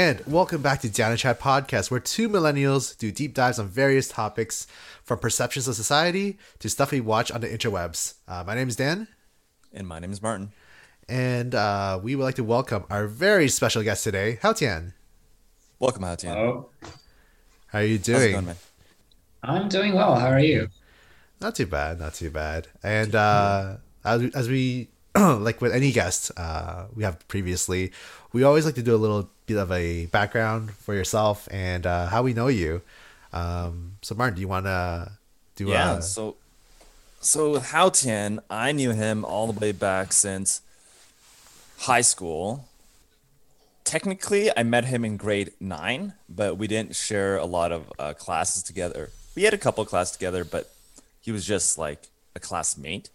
and welcome back to Down and Chat Podcast, where two millennials do deep dives on various topics, from perceptions of society to stuff we watch on the interwebs. Uh, my name is Dan, And my name is Martin. and uh, we would like to welcome our very special guest today, Hao Tian. Welcome, Hao Tian. Oh, How are you How's it doing? going, man? I'm doing well. How are you? Not too bad, not too bad. And uh, as, as we like with any guest uh, we have previously, we always like to do a little bit of a background for yourself and uh, how we know you. Um, so, Martin, do you want to do? Yeah, Uh, so so with Hao Tian, I knew him all the way back since high school. Technically, I met him in grade nine, but we didn't share a lot of uh, classes together. We had a couple classes together, but he was just like a classmate.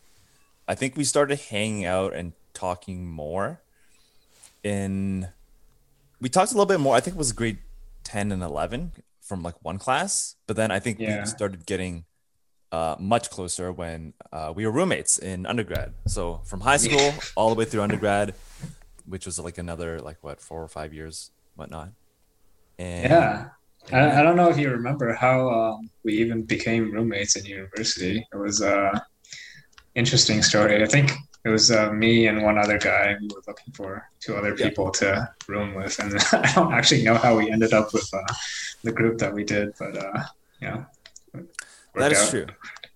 I think we started hanging out and talking more in we talked a little bit more. I think it was grade 10 and 11 from like one class, but then I think Yeah. we started getting uh, much closer when uh, we were roommates in undergrad. So from high school all the way through undergrad, which was like another like what four or five years, whatnot. And Yeah. I, I don't know if you remember how um, we even became roommates in university. It was a interesting story. I think it was uh, me and one other guy. We were looking for two other Yeah. people to room with, and I don't actually know how we ended up with uh, the group that we did, but uh, yeah, that is out. true.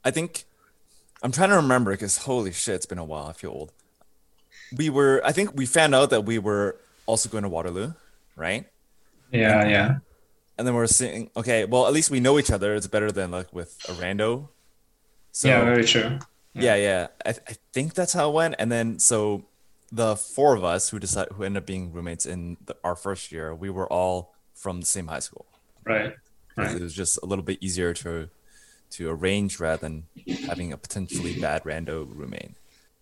I think I'm trying to remember because holy shit, it's been a while. I feel old. We were, I think we found out that we were also going to Waterloo, right? Yeah, yeah, And then we're saying, okay, well, at least we know each other. It's better than like with a rando. So yeah. Very true. Yeah, yeah. I, I think that's how it went. And then so the four of us who decided who ended up being roommates in the, our first year, we were all from the same high school. Right. Right. It was just a little bit easier to to arrange rather than having a potentially bad rando roommate.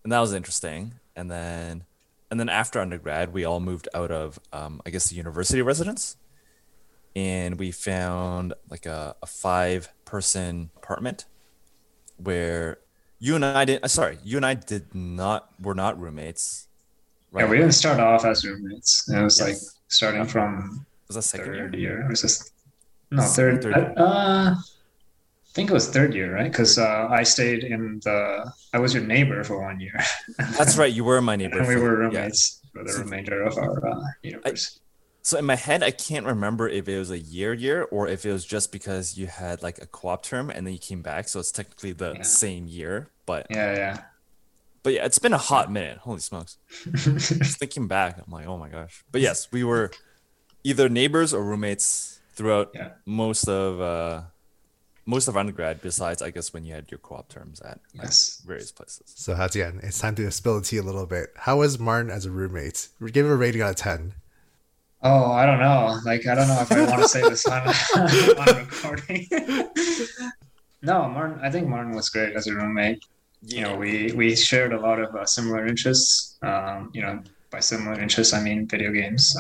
And that was interesting. And then and then after undergrad, we all moved out of um, I guess the university residence, and we found like a, a five person apartment where you and I didn't. sorry, you and I did not. Were not roommates. Yeah, we didn't start off as roommates. It was Yes. like starting from Was that second year? third year. Or was this no third? third I, uh, I think it was third year, right? Because uh, I stayed in the. I was your neighbor for one year. That's right. You were my neighbor. and we were yeah. roommates for the remainder of our uh, university. So in my head, I can't remember if it was a year year or if it was just because you had like a co-op term and then you came back, so it's technically the Yeah. same year. But yeah, yeah. but yeah, it's been a hot minute. Holy smokes! Just thinking back, I'm like, oh my gosh. But yes, we were either neighbors or roommates throughout Yeah. most of uh most of undergrad. Besides, I guess when you had your co-op terms at like, various places. so Hao Tian, it's time to spill the tea a little bit. How was Martin as a roommate? Give him a rating out of ten. Oh, I don't know. Like, I don't know if I want to say this on, on recording. no, Martin. I think Martin was great as a roommate. you know we we shared a lot of uh, similar interests um, you know by similar interests i mean video games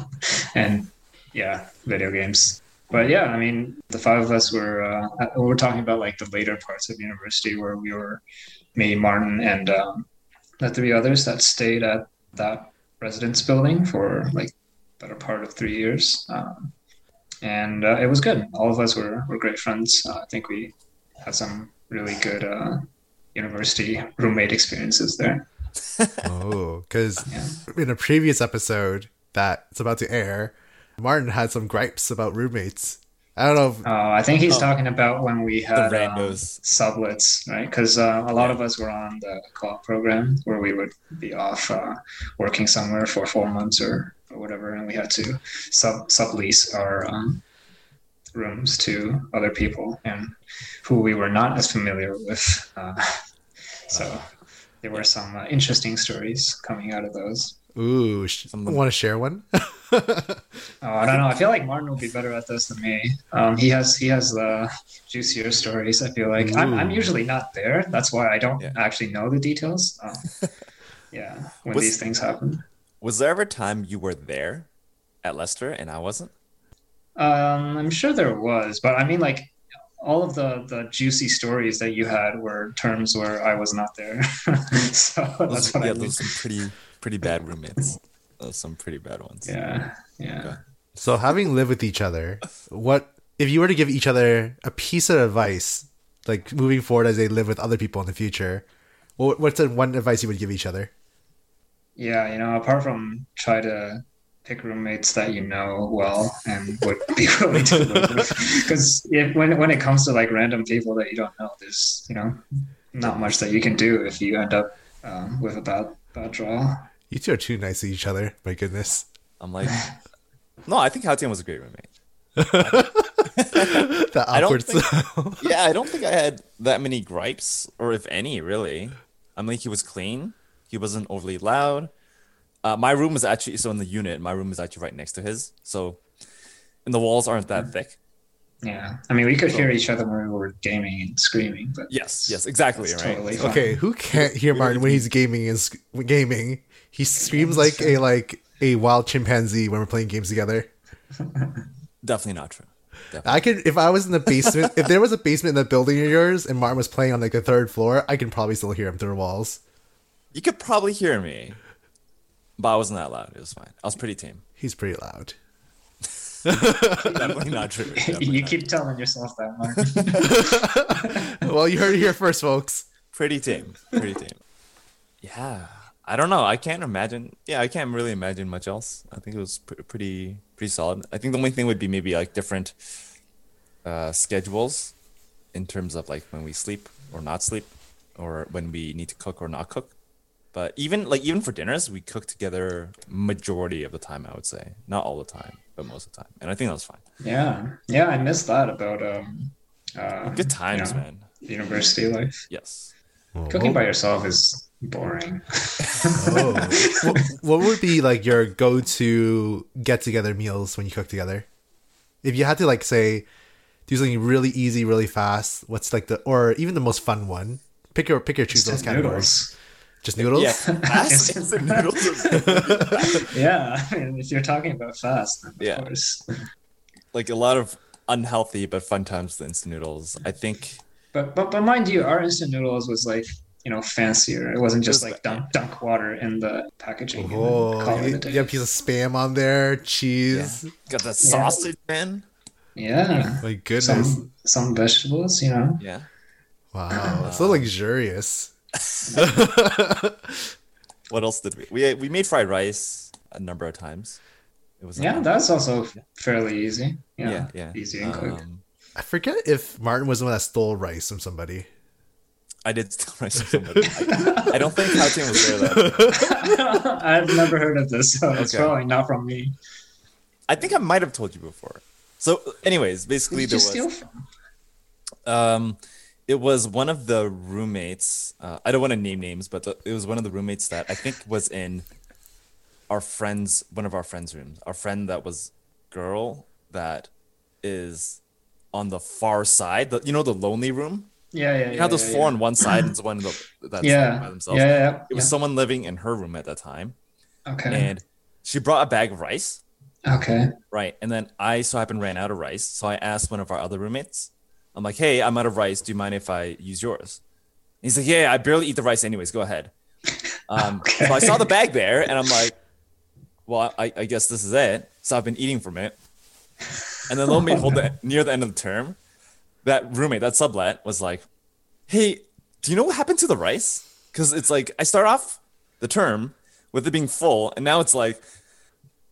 and yeah video games but yeah i mean the five of us were uh, we're talking about like the later parts of university where we were me martin and um, the three others that stayed at that residence building for like better part of three years um, and uh, it was good all of us were, were great friends uh, i think we had some really good uh, university roommate experiences there. Oh, because Yeah. in a previous episode that's about to air, Martin had some gripes about roommates. I don't know. If, Uh, I think he's Oh. talking about when we had The um, sublets, right? Because uh, a lot of us were on the co-op program where we would be off uh, working somewhere for four months or, or whatever, and we had to sub sublease our um, rooms to other people and who we were not as familiar with. Uh, so there were some uh, interesting stories coming out of those. ooh, sh- want to share one? Oh, I don't know. I feel like Martin will be better at this than me. Um, he has he has the juicier stories. I feel like I'm, I'm usually not there. That's why I don't Yeah. actually know the details. Um, yeah, when Was- these things happen. Was there ever a time you were there at Lester and I wasn't? Um, I'm sure there was, but I mean, like all of the the juicy stories that you had were terms where I was not there. so Those, that's what yeah, I mean. those some pretty pretty bad roommates. Those some pretty bad ones. Yeah, yeah. Okay. So having lived with each other, what if you were to give each other a piece of advice, like moving forward as they live with other people in the future? What, what's the one advice you would give each other? Yeah, you know, apart from try to pick roommates that you know well and would be willing to live with, because when when it comes to like random people that you don't know, there's you know not much that you can do if you end up um, with a bad bad draw. You two are too nice to each other. My goodness. I'm like, no, I think Haotian was a great roommate. the I don't awkward think- Yeah, I don't think I had that many gripes, or if any, really. I'm like, he was clean. He wasn't overly loud. Uh, my room is actually so in the unit. My room is actually right next to his, so and the walls aren't that thick. Yeah, I mean, we could hear each other when we were gaming and screaming, but Yes, yes, exactly, right. totally. Okay, who can't hear Martin when he's gaming and sc- gaming? He screams like a like a wild chimpanzee when we're playing games together. Definitely not true. Definitely. I could if I was in the basement. if there was a basement in the building of yours and Martin was playing on like the third floor, I can probably still hear him through the walls. You could probably hear me, but I wasn't that loud. It was fine. I was pretty tame. He's pretty loud. Definitely not true. Definitely you not keep telling yourself that, Mark. Well, you heard it here first, folks. pretty tame pretty tame yeah i don't know i can't imagine yeah i can't really imagine much else i think it was pr- pretty pretty solid i think the only thing would be maybe like different uh schedules in terms of like when we sleep or not sleep or when we need to cook or not cook but even like even for dinners we cook together majority of the time i would say not all the time but most of the time and i think that was fine yeah, yeah, I missed that about um, uh, good times you know, man university life. yes Cooking by yourself is boring. Oh. what, what would be like your go-to get-together meals when you cook together? If you had to like say do something really easy, really fast, what's like the or even the most fun one? Pick your pick your choose those Instant categories. Noodles. Just noodles. yeah fast instant noodles Yeah, I mean, if you're talking about fast, then of Yeah. course. like a lot of unhealthy but fun times with instant noodles. I think But but but mind you, our instant noodles was like you know fancier. It wasn't just like dunk dunk water in the packaging. and Oh, call it you, a day. you have a piece of spam on there, cheese. got that sausage, man. Yeah, My goodness. some some vegetables, you know. Yeah. Wow. so luxurious. What else did we? We we made fried rice a number of times. It was Yeah, that's also fairly easy. yeah Yeah, yeah. easy and quick. Um, I forget if Martin was the one that stole rice from somebody. I did steal rice from somebody. I, I don't think Haotian was there though. I've never heard of this, so it's probably not from me. I think I might have told you before. So, anyways, Who basically did there you was steal from? Um, it was one of the roommates. Uh, I don't want to name names, but the, it was one of the roommates that I think was in our friends, one of our friends' rooms. Our friend that was girl that is on the far side. The, you know the lonely room. Yeah, yeah, yeah. You know how there's yeah, four yeah. on one side and it's one the that's Yeah, by yeah, themselves. yeah, yeah. It was someone living in her room at that time. Okay. and she brought a bag of rice. okay. Right. And then I so happened ran out of rice. So I asked one of our other roommates, I'm like, hey, I'm out of rice. Do you mind if I use yours? And he's like, yeah, I barely eat the rice anyways. Go ahead. Um, So I saw the bag there and I'm like, well, I, I guess this is it. So I've been eating from it. And then lo and behold, the, near the end of the term, that roommate, that sublet, was like, hey, do you know what happened to the rice? Because it's like, I start off the term with it being full, and now it's like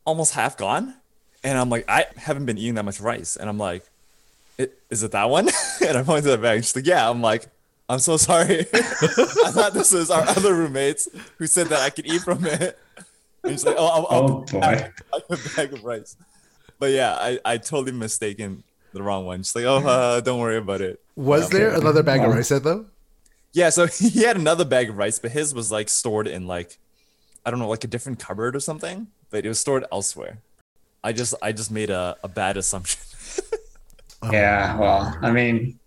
almost half gone. And I'm like, I haven't been eating that much rice. And I'm like, "I- is it that one? and I point to the bag. She's like, yeah. I'm like, I'm so sorry. I thought this was our other roommates who said that I could eat from it. And she's like, oh, I'll, I'll Oh boy. a bag of rice. But yeah, I, I totally mistaken the wrong one. She's like, oh, uh, don't worry about it. Was there another bag of rice there though? Yeah, so he had another bag of rice, but his was like stored in like, I don't know, like a different cupboard or something. But it was stored elsewhere. I just I just made a, a bad assumption. Yeah. Well, I mean,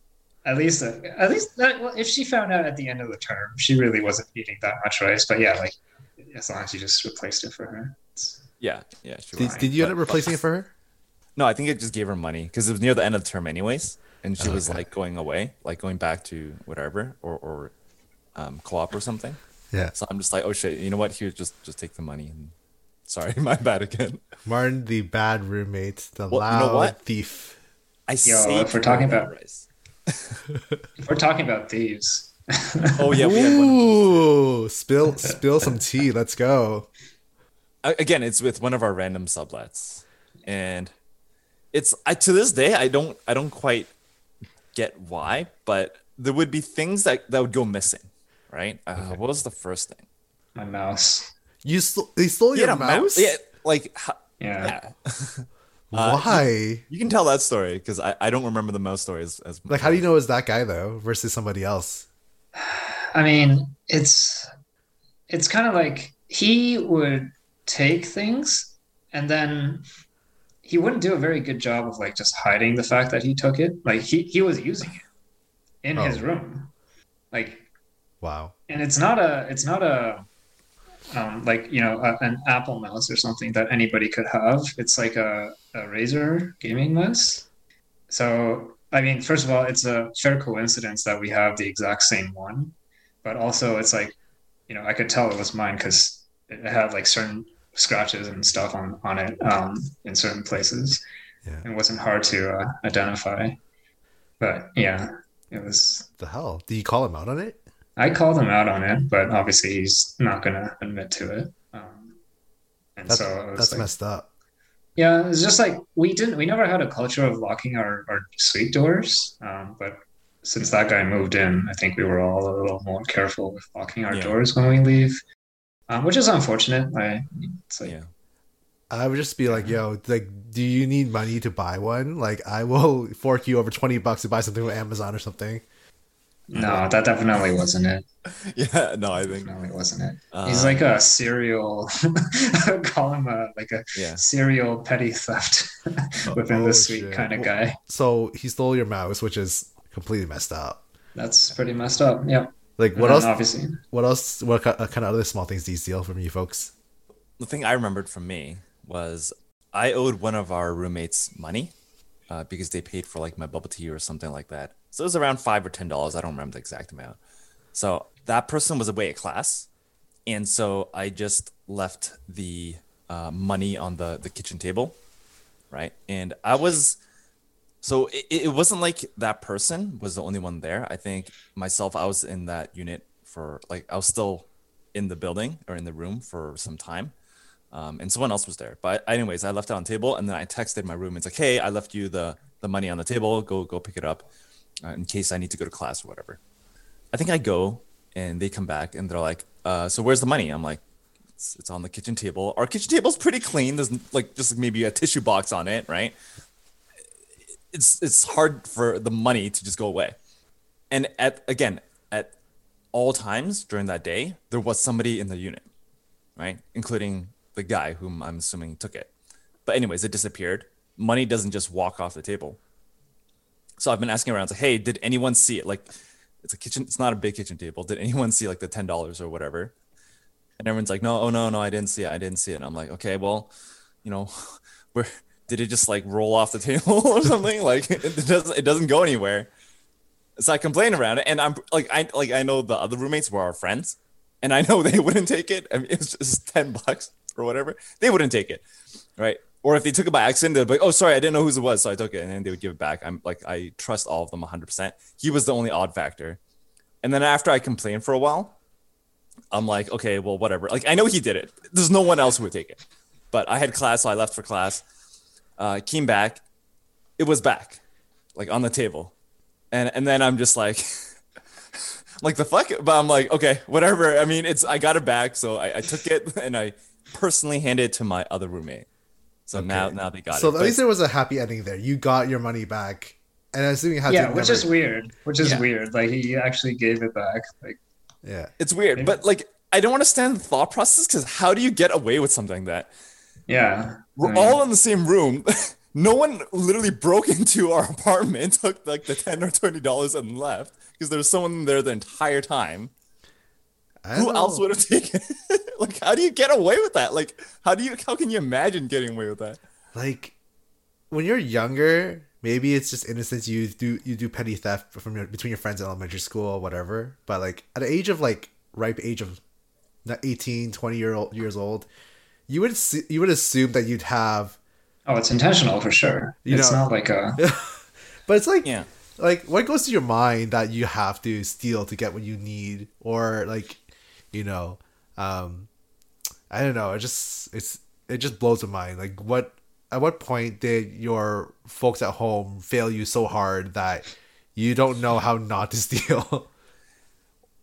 at least at least that, well, if she found out at the end of the term, she really wasn't eating that much rice. But yeah, like as long as you just replaced it for her. Yeah, yeah, she Did, was. did you end up replacing it for her? No, I think it just gave her money because it was near the end of the term anyways, and she was Okay. like going away, like going back to whatever or or um, co-op or something. Yeah. So I'm just like, oh shit, you know what? Here, just just take the money and Sorry, my bad again. Martin, the bad roommate, the Well, you know loud what? thief. I Yo, saved if we're talking about- rice. If we're talking about thieves. Oh yeah, we had one. Ooh, spill spill some tea. Let's go. Again, it's with one of our random sublets, and it's I to this day I don't I don't quite get why, but there would be things that that would go missing, right? Uh, What was the first thing? My mouse. You stole. They stole He your had a mouse. Yeah, like ho- Yeah. Uh, yeah. Why? You can tell that story because I, I don't remember the most stories as, as Like, how do you know it was that guy though versus somebody else? I mean, it's it's kind of like he would take things and then he wouldn't do a very good job of like just hiding the fact that he took it. Like he he was using it in his Oh. room. Like Wow. and it's not a it's not a um, like you know a, an Apple mouse or something that anybody could have. It's like a, a Razer gaming mouse. So I mean, first of all, it's a fair coincidence that we have the exact same one, but also it's like you know I could tell it was mine because it had like certain scratches and stuff on on it um, in certain places. Yeah. It wasn't hard to uh, identify, but yeah, it was The hell? Did you call him out on it? I called him out on it, but obviously he's not going to admit to it. Um, and That's so that's like, messed up. yeah, it's just like we didn't, we never had a culture of locking our, our suite doors. Um, but since that guy moved in, I think we were all a little more careful with locking our Yeah. doors when we leave, um, which is unfortunate. I, it's like, yeah. I would just be like, yo, like, do you need money to buy one? Like, I will fork you over twenty bucks to buy something from Amazon or something. No, that definitely wasn't it. Yeah, no, I think Definitely wasn't it. uh, He's like a serial, call him a, like a yeah. serial petty theft within Oh, the suite shit. kind of guy. So he stole your mouse, which is completely messed up. That's pretty messed up. Yep. Like, what else? Obviously, What else? What kind of other small things do you steal from you folks? the thing I remembered from me was I owed one of our roommates money uh, because they paid for like my bubble tea or something like that. So it was around five or ten dollars. I don't remember the exact amount. So that person was away at class, and so I just left the uh, money on the the kitchen table, right? And I was so it, it wasn't like that person was the only one there. I think myself, I was in that unit for like I was still in the building or in the room for some time um, and someone else was there. But anyways, I left it on the table, and then I texted my roommates like, "Hey, I left you the the money on the table. Go go pick it up, uh, in case I need to go to class or whatever." I think I go, and they come back, and they're like, uh, "So where's the money?" I'm like, "It's, it's on the kitchen table. Our kitchen table's pretty clean. There's like just maybe a tissue box on it, right? It's it's hard for the money to just go away." And at again at all times during that day, there was somebody in the unit right? Including the guy whom I'm assuming took it. But anyways, it disappeared. Money doesn't just walk off the table. So I've been asking around, like, hey, did anyone see it? Like, it's a kitchen. It's not a big kitchen table. Did anyone see like the ten dollars or whatever? And everyone's like, no, oh no, no, I didn't see it. I didn't see it. And I'm like, okay, well, you know, where did it just like roll off the table or something? Like, it doesn't. It doesn't go anywhere. So I complain around it, and I'm like, I like I know the other roommates were our friends, and I know they wouldn't take it. I mean, it's just ten bucks or whatever. They wouldn't take it, right? Or if they took it by accident, they'd be like, "Oh, sorry, I didn't know whose it was, so I took it," and then they would give it back. I'm like, I trust all of them 100. percent He was the only odd factor, and then after I complained for a while, I'm like, okay, well, whatever. Like I know he did it. There's no one else who would take it, but I had class, so I left for class. Uh, came back, it was back, like on the table, and and then I'm just like. like the fuck but i'm like okay whatever i mean it's i got it back so i, I took it and i personally handed it to my other roommate so now now they got so it at least there was a happy ending there. You got your money back, and I assume you had yeah, to. which never- is weird. Which is Yeah. weird. Like he actually gave it back. Like yeah. it's weird but like i don't understand the thought process because how do you get away with something that yeah, we're I mean, all in the same room no one literally broke into our apartment took like the 10 or 20 dollars and left because there was someone there the entire time I who else would have taken it? like how do you get away with that like how do you how can you imagine getting away with that like when you're younger maybe it's just innocence you do you do petty theft from your between your friends in elementary school or whatever but like at the age of like ripe age of not 18 20 year old years old you would see, you would assume that you'd have Oh, it's intentional for sure. You it's know- not like a but it's like Yeah. like what goes through your mind that you have to steal to get what you need or like you know um i don't know it just it's it just blows my mind like what at what point did your folks at home fail you so hard that you don't know how not to steal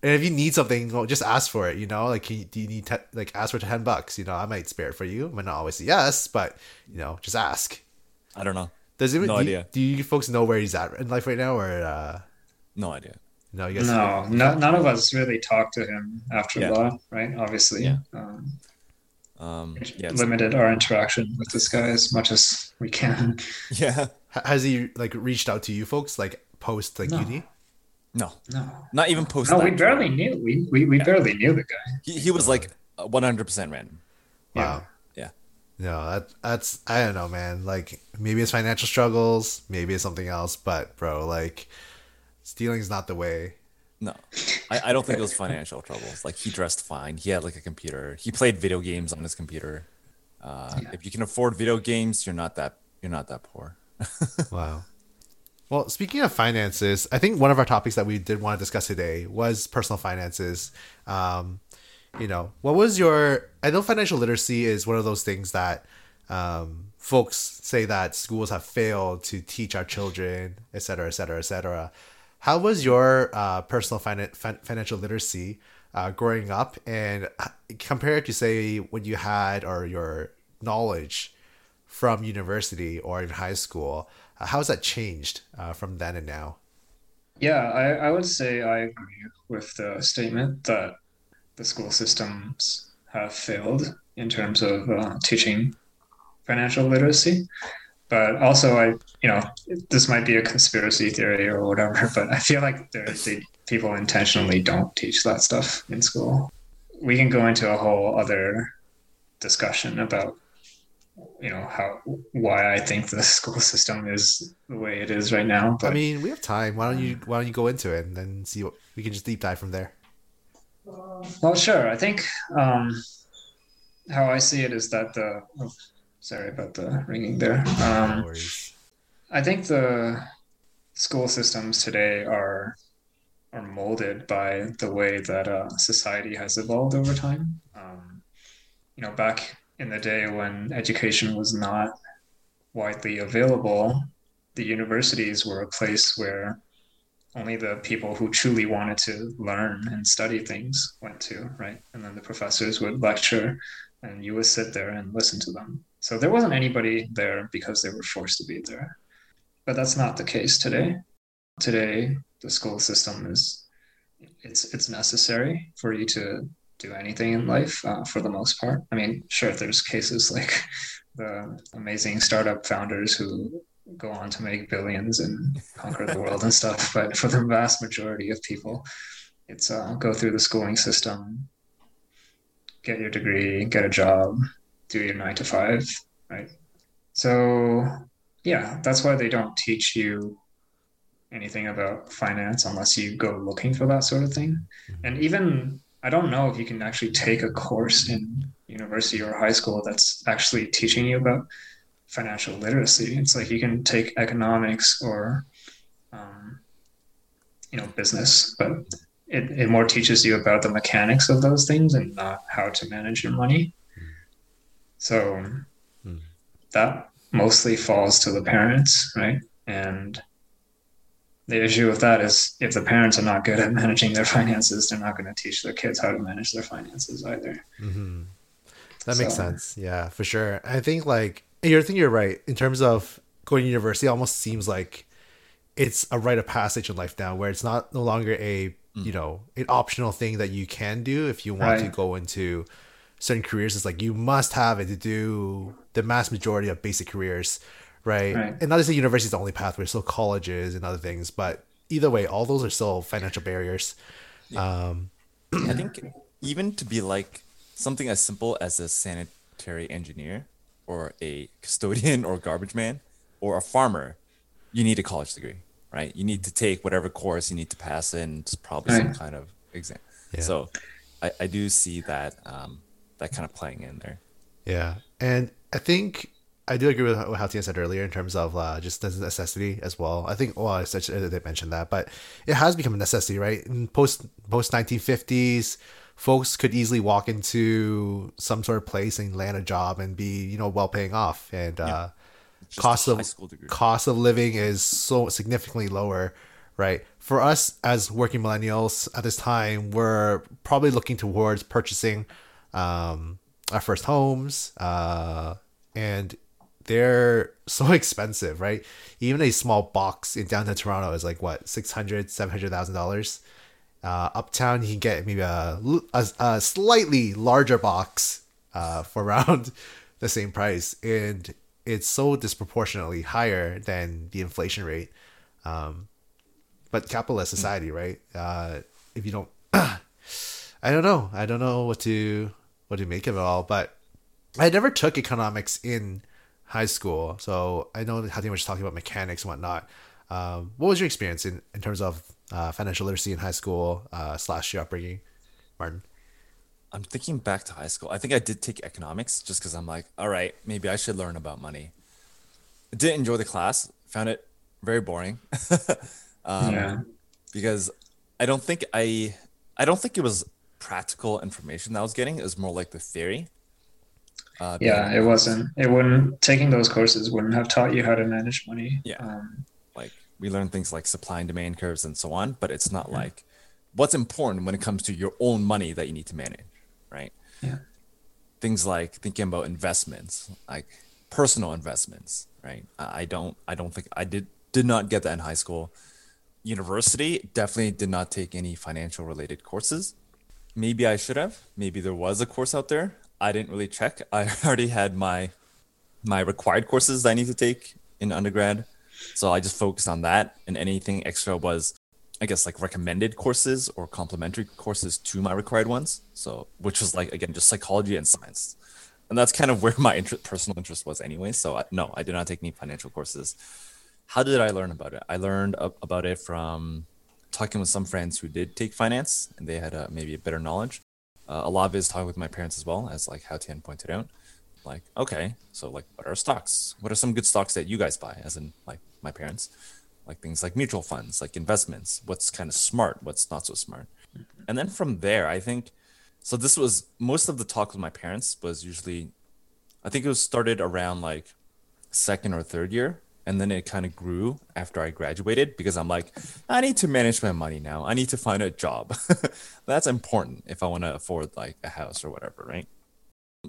and if you need something well, just ask for it you know like can you, do you need te- like ask for 10 bucks you know i might spare it for you i might not always say yes but you know just ask I don't know. does it No do, you- idea. do you folks know where he's at in life right now or uh No idea. No, you guys. no, no, none of us really talked to him after Yeah. that, right? Obviously, Yeah. um, Um, yeah, limited our interaction with this guy as much as we can. yeah. Has he like reached out to you folks like post like No. uni? No, No, not even post. no, we barely knew. We we, we barely knew the guy. He, he was like 100 percent random. Wow. Yeah. No, that that's I don't know, man. Like maybe it's financial struggles, maybe it's something else, but bro, like stealing's not the way. No, I, I don't think it was financial troubles. Like he dressed fine. He had like a computer. He played video games on his computer. Uh, If you can afford video games, you're not that you're not that poor. Wow. Well, speaking of finances, I think one of our topics that we did want to discuss today was personal finances. Um, you know, what was your? I know financial literacy is one of those things that um, folks say that schools have failed to teach our children, et cetera, et cetera, et cetera. How was your uh, personal fin- financial literacy uh, growing up, and uh, compared to say what you had or your knowledge from university or in high school? Uh, how has that changed uh, from then and now? Yeah, I, I would say I agree with the statement that the school systems have failed in terms of uh, teaching financial literacy. But also, I you know this might be a conspiracy theory or whatever, but I feel like they, people intentionally don't teach that stuff in school. We can go into a whole other discussion about you know how why I think the school system is the way it is right now. But I mean, we have time. Why don't you Why don't you go into it and then see what we can just deep dive from there? Well, sure. I think um, how I see it is that the. Sorry about the ringing there. Um, worries. I think the school systems today are are molded by the way that uh, society has evolved over time. Um, you know, back in the day when education was not widely available, the universities were a place where only the people who truly wanted to learn and study things went to, right? And then the professors would lecture and you would sit there and listen to them. So there wasn't anybody there because they were forced to be there. But that's not the case today. Today, the school system is it's it's necessary for you to do anything in life uh, for the most part. I mean, sure, there's cases like the amazing startup founders who go on to make billions and conquer the world and stuff. But for the vast majority of people, it's uh, go through the schooling system, get your degree, get a job, do your nine to five, right? So, yeah, that's why they don't teach you anything about finance unless you go looking for that sort of thing. And even I don't know if you can actually take a course in university or high school that's actually teaching you about financial literacy. It's like you can take economics or, um, you know, business, but it, it more teaches you about the mechanics of those things and not how to manage your money. So Hmm. that mostly falls to the parents, right? And the issue with that is if the parents are not good at managing their finances, they're not going to teach their kids how to manage their finances either. hmm That makes sense. Yeah, for sure. I think like you're I think you're right in terms of going to university. it Almost seems like it's a rite of passage in life now, where it's not no longer a you know an optional thing that you can do if you want to go into certain careers. It's like you must have it to do the mass majority of basic careers, right? Right. And not to say university is the only pathway, There's still colleges and other things, but either way, all those are still financial barriers. Um, I think even to be like something as simple as a sanitary engineer or a custodian or garbage man or a farmer, you need a college degree, right? You need to take whatever course you need to pass in, it's probably some kind of exam. Yeah. So I, I do see that um, that kind of playing in there. Yeah, and I think I do agree with what Haotian said earlier in terms of uh, just as a necessity as well. I think well, I did mention that, but it has become a necessity, right? In post post nineteen fifties, folks could easily walk into some sort of place and land a job and be you know well paying off, and yeah. uh, cost of cost of living is so significantly lower, right? For us as working millennials at this time, we're probably looking towards purchasing um, our first homes, uh, and they're so expensive, right? Even a small box in downtown Toronto is like what six hundred, seven hundred thousand dollars. Uh, uptown, you can get maybe a, a, a slightly larger box uh, for around the same price, and it's so disproportionately higher than the inflation rate. Um, but capitalist society, right? Uh, if you don't, I don't know, I don't know what to what to make of it all. But I never took economics in high school, so I know how they much talking about mechanics and whatnot. Um, what was your experience in, in terms of uh, financial literacy in high school uh, slash your upbringing, Martin? I'm thinking back to high school. I think I did take economics just because I'm like, all right, maybe I should learn about money. I did enjoy the class. Found it very boring. um, yeah. Because I don't think I, I don't think it was practical information that I was getting. It was more like the theory. Uh, yeah, it wasn't. It wouldn't. Taking those courses wouldn't have taught you how to manage money. Yeah. Um, like we learn things like supply and demand curves and so on, but it's not yeah. like what's important when it comes to your own money that you need to manage, right? Yeah. Things like thinking about investments, like personal investments, right? I don't. I don't think I did. Did not get that in high school. University definitely did not take any financial related courses. Maybe I should have. Maybe there was a course out there. I didn't really check. I already had my my required courses that I need to take in undergrad. So I just focused on that and anything extra was I guess like recommended courses or complementary courses to my required ones. So which was like again just psychology and science. And that's kind of where my interest, personal interest was anyway. So I, no, I did not take any financial courses. How did I learn about it? I learned about it from talking with some friends who did take finance and they had a, maybe a better knowledge. Uh, a lot of it is talking with my parents as well, as like Hao Tian pointed out. Like, okay, so like, what are stocks? What are some good stocks that you guys buy? As in, like my parents, like things like mutual funds, like investments. What's kind of smart? What's not so smart? Mm-hmm. And then from there, I think. So this was most of the talk with my parents was usually, I think it was started around like second or third year and then it kind of grew after I graduated because I'm like, I need to manage my money now. I need to find a job. That's important if I want to afford like a house or whatever, right?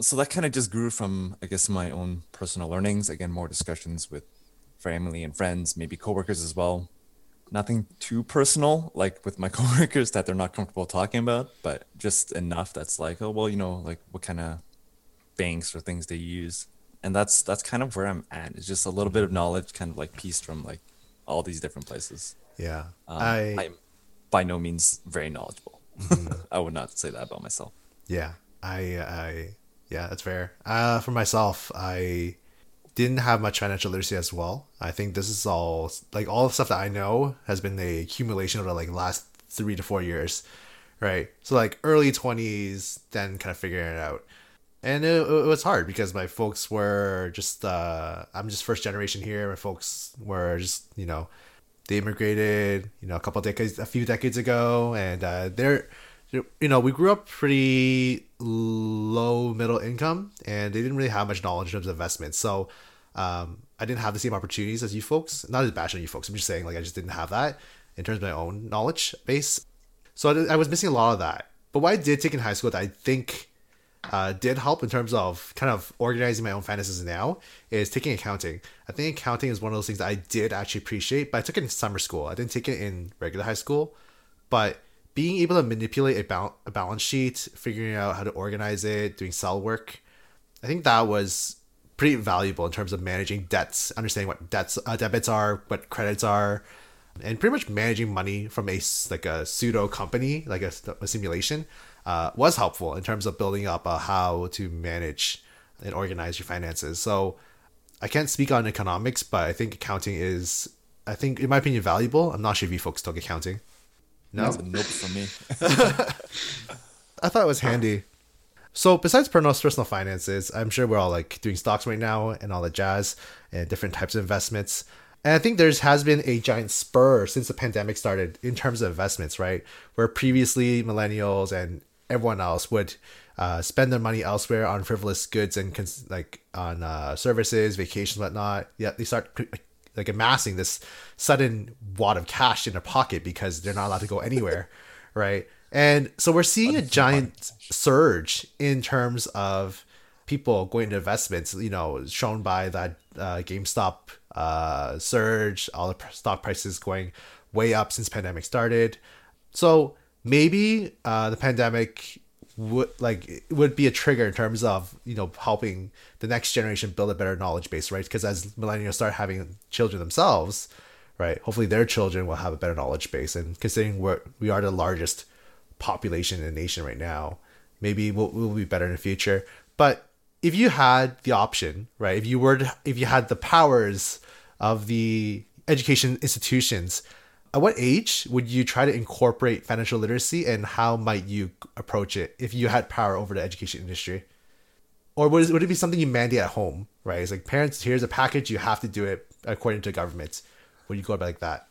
So that kind of just grew from, I guess, my own personal learnings. Again, more discussions with family and friends, maybe coworkers as well. Nothing too personal, like with my coworkers that they're not comfortable talking about, but just enough that's like, oh, well, you know, like what kind of banks or things they use and that's that's kind of where I'm at. It's just a little bit of knowledge, kind of like pieced from like all these different places. Yeah, um, I I'm by no means very knowledgeable. Mm-hmm. I would not say that about myself. Yeah, I I yeah, that's fair. Uh, for myself, I didn't have much financial literacy as well. I think this is all like all the stuff that I know has been the accumulation of the like last three to four years, right? So like early twenties, then kind of figuring it out and it, it, was hard because my folks were just uh, i'm just first generation here. My folks were just you know they immigrated you know a couple decades a few decades ago. And uh, they're you know we grew up pretty low middle income and they didn't really have much knowledge in terms of investments. So um, i didn't have the same opportunities as you folks. Not as bashing you folks. I'm just saying like i just didn't have that in terms of my own knowledge base. So I, I was missing a lot of that. But what i did take in high school that i think uh, did help in terms of kind of organizing my own finances now is taking accounting. I think accounting is one of those things I did actually appreciate, but I took it in summer school. I didn't take it in regular high school. But being able to manipulate a, a balance sheet, figuring out how to organize it, doing cell work, I think that was pretty valuable in terms of managing debts, understanding what debts uh, debits are, what credits are, and pretty much managing money from a like a pseudo company, like a, a simulation uh, was helpful in terms of building up uh, how to manage and organize your finances. So I can't speak on economics, but I think accounting is, I think, in my opinion, valuable. I'm not sure if you folks took accounting. No, That's a nope for me. I thought it was handy. So besides personal personal finances, I'm sure we're all like doing stocks right now and all the jazz and different types of investments. And I think there's has been a giant spur since the pandemic started in terms of investments, right? Where previously millennials and everyone else would uh, spend their money elsewhere on frivolous goods and cons- like on uh, services, vacations, whatnot. Yeah, they start like amassing this sudden wad of cash in their pocket because they're not allowed to go anywhere, right? And so we're seeing a giant surge in terms of people going to investments, you know, shown by that uh, GameStop uh, surge, all the stock prices going way up since pandemic started. So maybe uh, the pandemic would like would be a trigger in terms of you know helping the next generation build a better knowledge base, right? Because as millennials start having children themselves, right, hopefully their children will have a better knowledge base. And considering we're, we are the largest population in the nation right now. Maybe we'll, we'll be better in the future. But if you had the option, right, if you were to, if you had the powers of the education institutions, at what age would you try to incorporate financial literacy and how might you approach it if you had power over the education industry? Or would it, would it be something you mandate at home, right? It's like parents, here's a package, you have to do it according to government. Would you go about like that?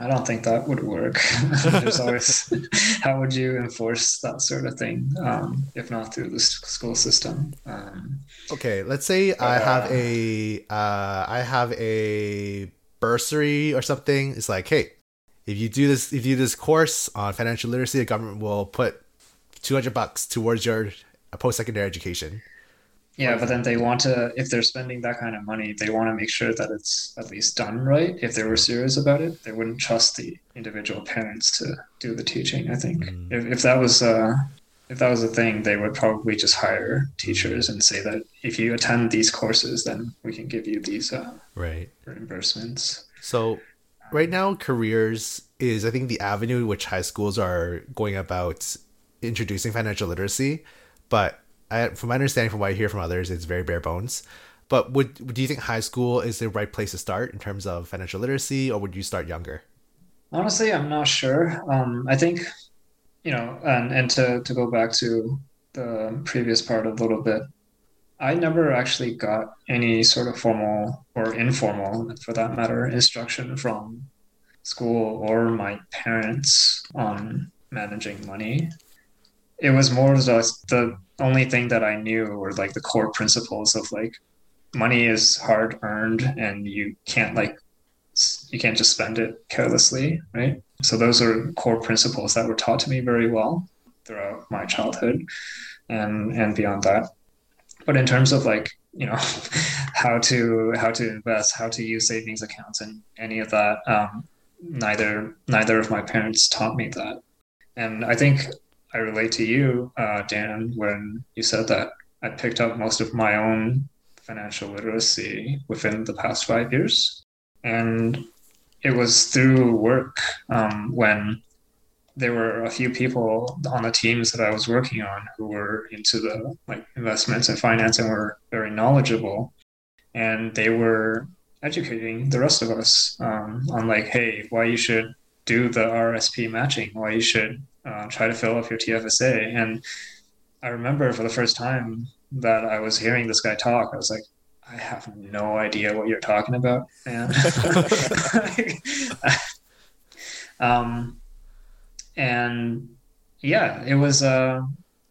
I don't think that would work. There's always how would you enforce that sort of thing um, if not through the school system? Um, okay, let's say I uh, have a uh, I have a bursary or something. It's like, hey, if you do this, if you do this course on financial literacy, the government will put two hundred bucks towards your post secondary education. Yeah, but then they want to, if they're spending that kind of money, they want to make sure that it's at least done right. If they were serious about it, they wouldn't trust the individual parents to do the teaching. I think mm. if, if that was uh, if that was a thing, they would probably just hire teachers and say that if you attend these courses, then we can give you these uh, right reimbursements. So, right now, careers is I think the avenue which high schools are going about introducing financial literacy, but I, from my understanding, from what I hear from others, it's very bare bones. But would do you think high school is the right place to start in terms of financial literacy, or would you start younger? Honestly, I'm not sure. Um, I think, you know, and and to to go back to the previous part a little bit, I never actually got any sort of formal or informal, for that matter, instruction from school or my parents on managing money. It was more just the only thing that I knew were like the core principles of like money is hard earned and you can't like you can't just spend it carelessly, right? So those are core principles that were taught to me very well throughout my childhood and and beyond that. But in terms of like, you know, how to how to invest, how to use savings accounts and any of that, um, neither neither of my parents taught me that. And I think I relate to you, uh, Dan, when you said that I picked up most of my own financial literacy within the past five years. And it was through work um, when there were a few people on the teams that I was working on who were into the like investments and finance and were very knowledgeable. And they were educating the rest of us um, on like, hey, why you should do the RSP matching, why you should uh, try to fill up your TFSA. And I remember for the first time that I was hearing this guy talk, I was like, I have no idea what you're talking about, um, and yeah, it was. Uh,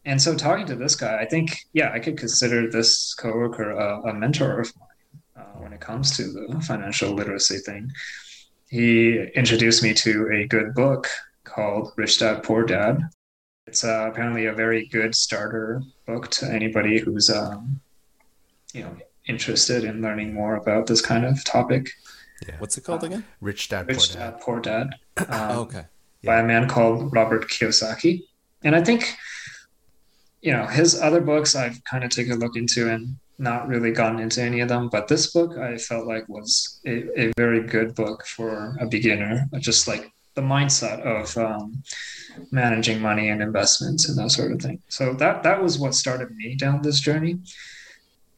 and so talking to this guy, I think, yeah, I could consider this coworker a, a mentor of mine uh, when it comes to the financial literacy thing. He introduced me to a good book called Rich Dad Poor Dad. It's uh, apparently a very good starter book to anybody who's um, you know interested in learning more about this kind of topic. Yeah. What's it called again? Rich Dad Rich Poor Dad. Dad Poor Dad. Um, oh, okay. By a man called Robert Kiyosaki, and I think you know his other books I've kind of taken a look into and not really gotten into any of them, but this book I felt like was a, a very good book for a beginner, just like the mindset of um, managing money and investments and that sort of thing. So that that was what started me down this journey.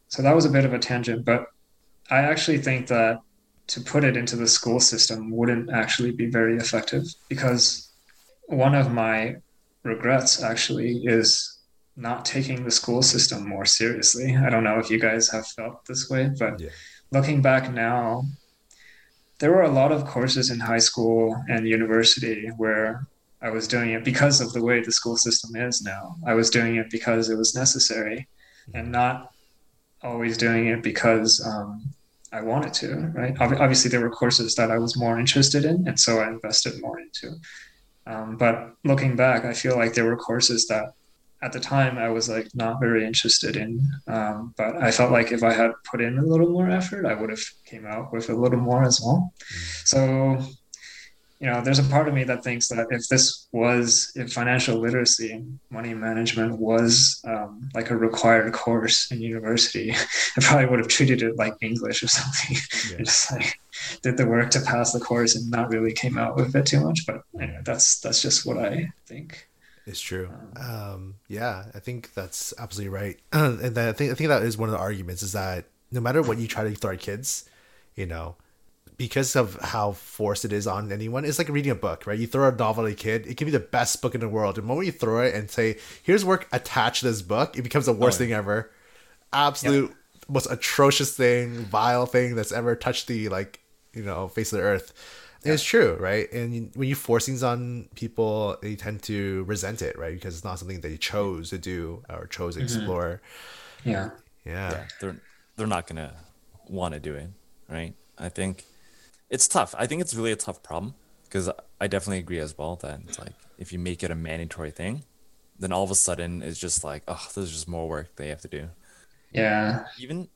So that was a bit of a tangent, but I actually think that to put it into the school system wouldn't actually be very effective because one of my regrets actually is not taking the school system more seriously. I don't know if you guys have felt this way, but Yeah. looking back now, there were a lot of courses in high school and university where I was doing it because of the way the school system is now. I was doing it because it was necessary and not always doing it because um, I wanted to, right? Ob- obviously, there were courses that I was more interested in, and so I invested more into. Um, but looking back, I feel like there were courses that at the time I was like not very interested in. Um, but I felt like if I had put in a little more effort, I would have came out with a little more as well. So, you know, there's a part of me that thinks that if this was, if financial literacy, money management was um, like a required course in university, I probably would have treated it like English or something. Yeah. and just like did the work to pass the course and not really came out with it too much. But anyway, that's that's just what I think. It's true. Um, yeah, I think that's absolutely right. and then I think I think that is one of the arguments is that no matter what you try to throw at kids, you know, because of how forced it is on anyone, it's like reading a book, right? You throw a novel at a kid, it can be the best book in the world. The moment you throw it and say, "Here's work attached to this book," it becomes the worst Oh, thing ever. Absolute most atrocious thing, vile thing that's ever touched the like you know face of the earth. And It's true, right? And you- when you force things on people, they tend to resent it, right? Because it's not something they chose to do or chose to mm-hmm. explore. Yeah. Yeah. yeah, they're they're not gonna want to do it, right? I think it's tough. I think it's really a tough problem because I definitely agree as well that it's like if you make it a mandatory thing, then all of a sudden it's just like oh, there's just more work they have to do. Yeah. Even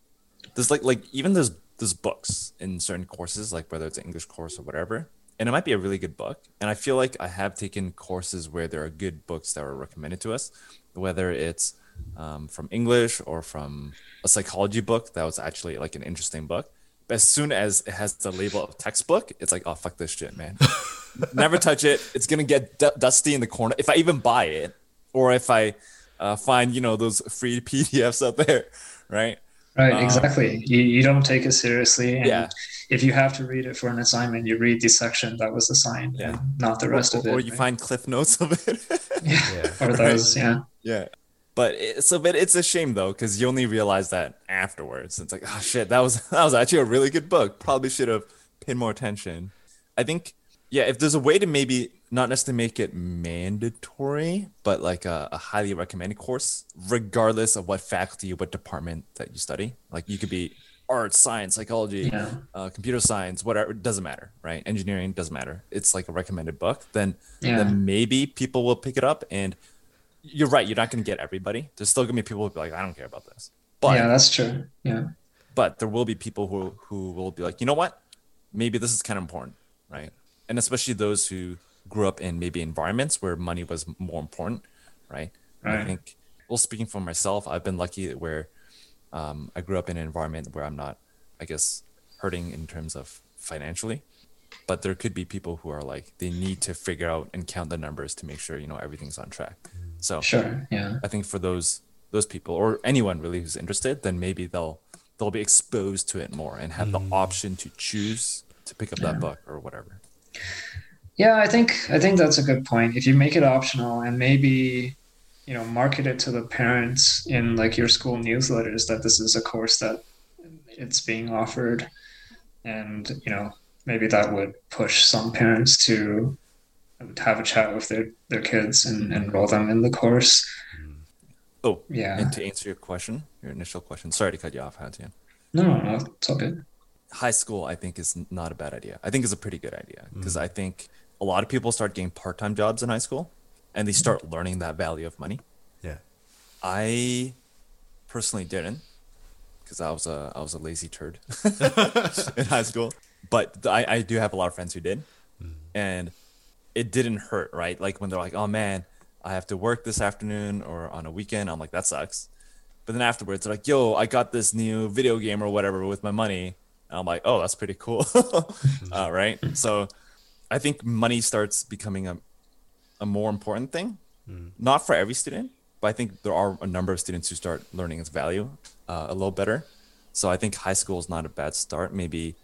there's like like even there's there's books in certain courses like whether it's an English course or whatever, and it might be a really good book. And I feel like I have taken courses where there are good books that were recommended to us, whether it's um, from English or from a psychology book that was actually like an interesting book. But as soon as it has the label of textbook, it's like, oh fuck this shit, man. Never touch it. It's gonna get du- dusty in the corner. If I even buy it, or if I uh, find you know those free PDFs out there, right? Right, Um, exactly. You, you don't take it seriously. And Yeah. if you have to read it for an assignment, you read the section that was assigned, Yeah. and not the rest or, of it. or you right? find cliff notes of it. yeah. Yeah. or those, yeah. yeah. But it, so, but it's a shame though, because you only realize that afterwards. It's like, oh shit, that was that was actually a really good book. Probably should have paid more attention. I think, yeah, if there's a way to maybe not necessarily make it mandatory, but like a, a highly recommended course, regardless of what faculty, what department that you study. Like you could be art, science, psychology, Yeah. uh, computer science, whatever. It doesn't matter, right? Engineering doesn't matter. It's like a recommended book. Then, Yeah. then maybe people will pick it up. And you're right. You're not going to get everybody. There's still going to be people who be like, I don't care about this. But yeah, that's true. Yeah. but there will be people who who will be like, you know what? Maybe this is kind of important, right? And especially those who grew up in maybe environments where money was more important, right? And I think, well, speaking for myself, I've been lucky where um, I grew up in an environment where I'm not, I guess, hurting in terms of financially. But there could be people who are like they need to figure out and count the numbers to make sure you know everything's on track. So Sure. Yeah. I think for those those people or anyone really who's interested, then maybe they'll they'll be exposed to it more and have the option to choose to pick up that book or whatever. Yeah, I think I think that's a good point. If you make it optional and maybe you know market it to the parents in like your school newsletters that this is a course that it's being offered, and you know maybe that would push some parents to have a chat with their their kids and enroll them in the course. Oh, Yeah. And to answer your question, your initial question, sorry to cut you off, Hao Tian. No, no, no, it's all good. High school, I think, is not a bad idea. I think it's a pretty good idea because mm. I think a lot of people start getting part time jobs in high school and they start mm. learning that value of money. Yeah. I personally didn't because I was a I was a lazy turd in high school. But I, I do have a lot of friends who did, mm. and it didn't hurt, right? Like when they're like, "Oh man, I have to work this afternoon or on a weekend," I'm like, "That sucks." But then afterwards, they're like, "Yo, I got this new video game or whatever with my money," I'm like, "Oh, that's pretty cool," uh, right? So, I think money starts becoming a a more important thing not for every student, but I think there are a number of students who start learning its value uh, a little better. So I think high school is not a bad start. Maybe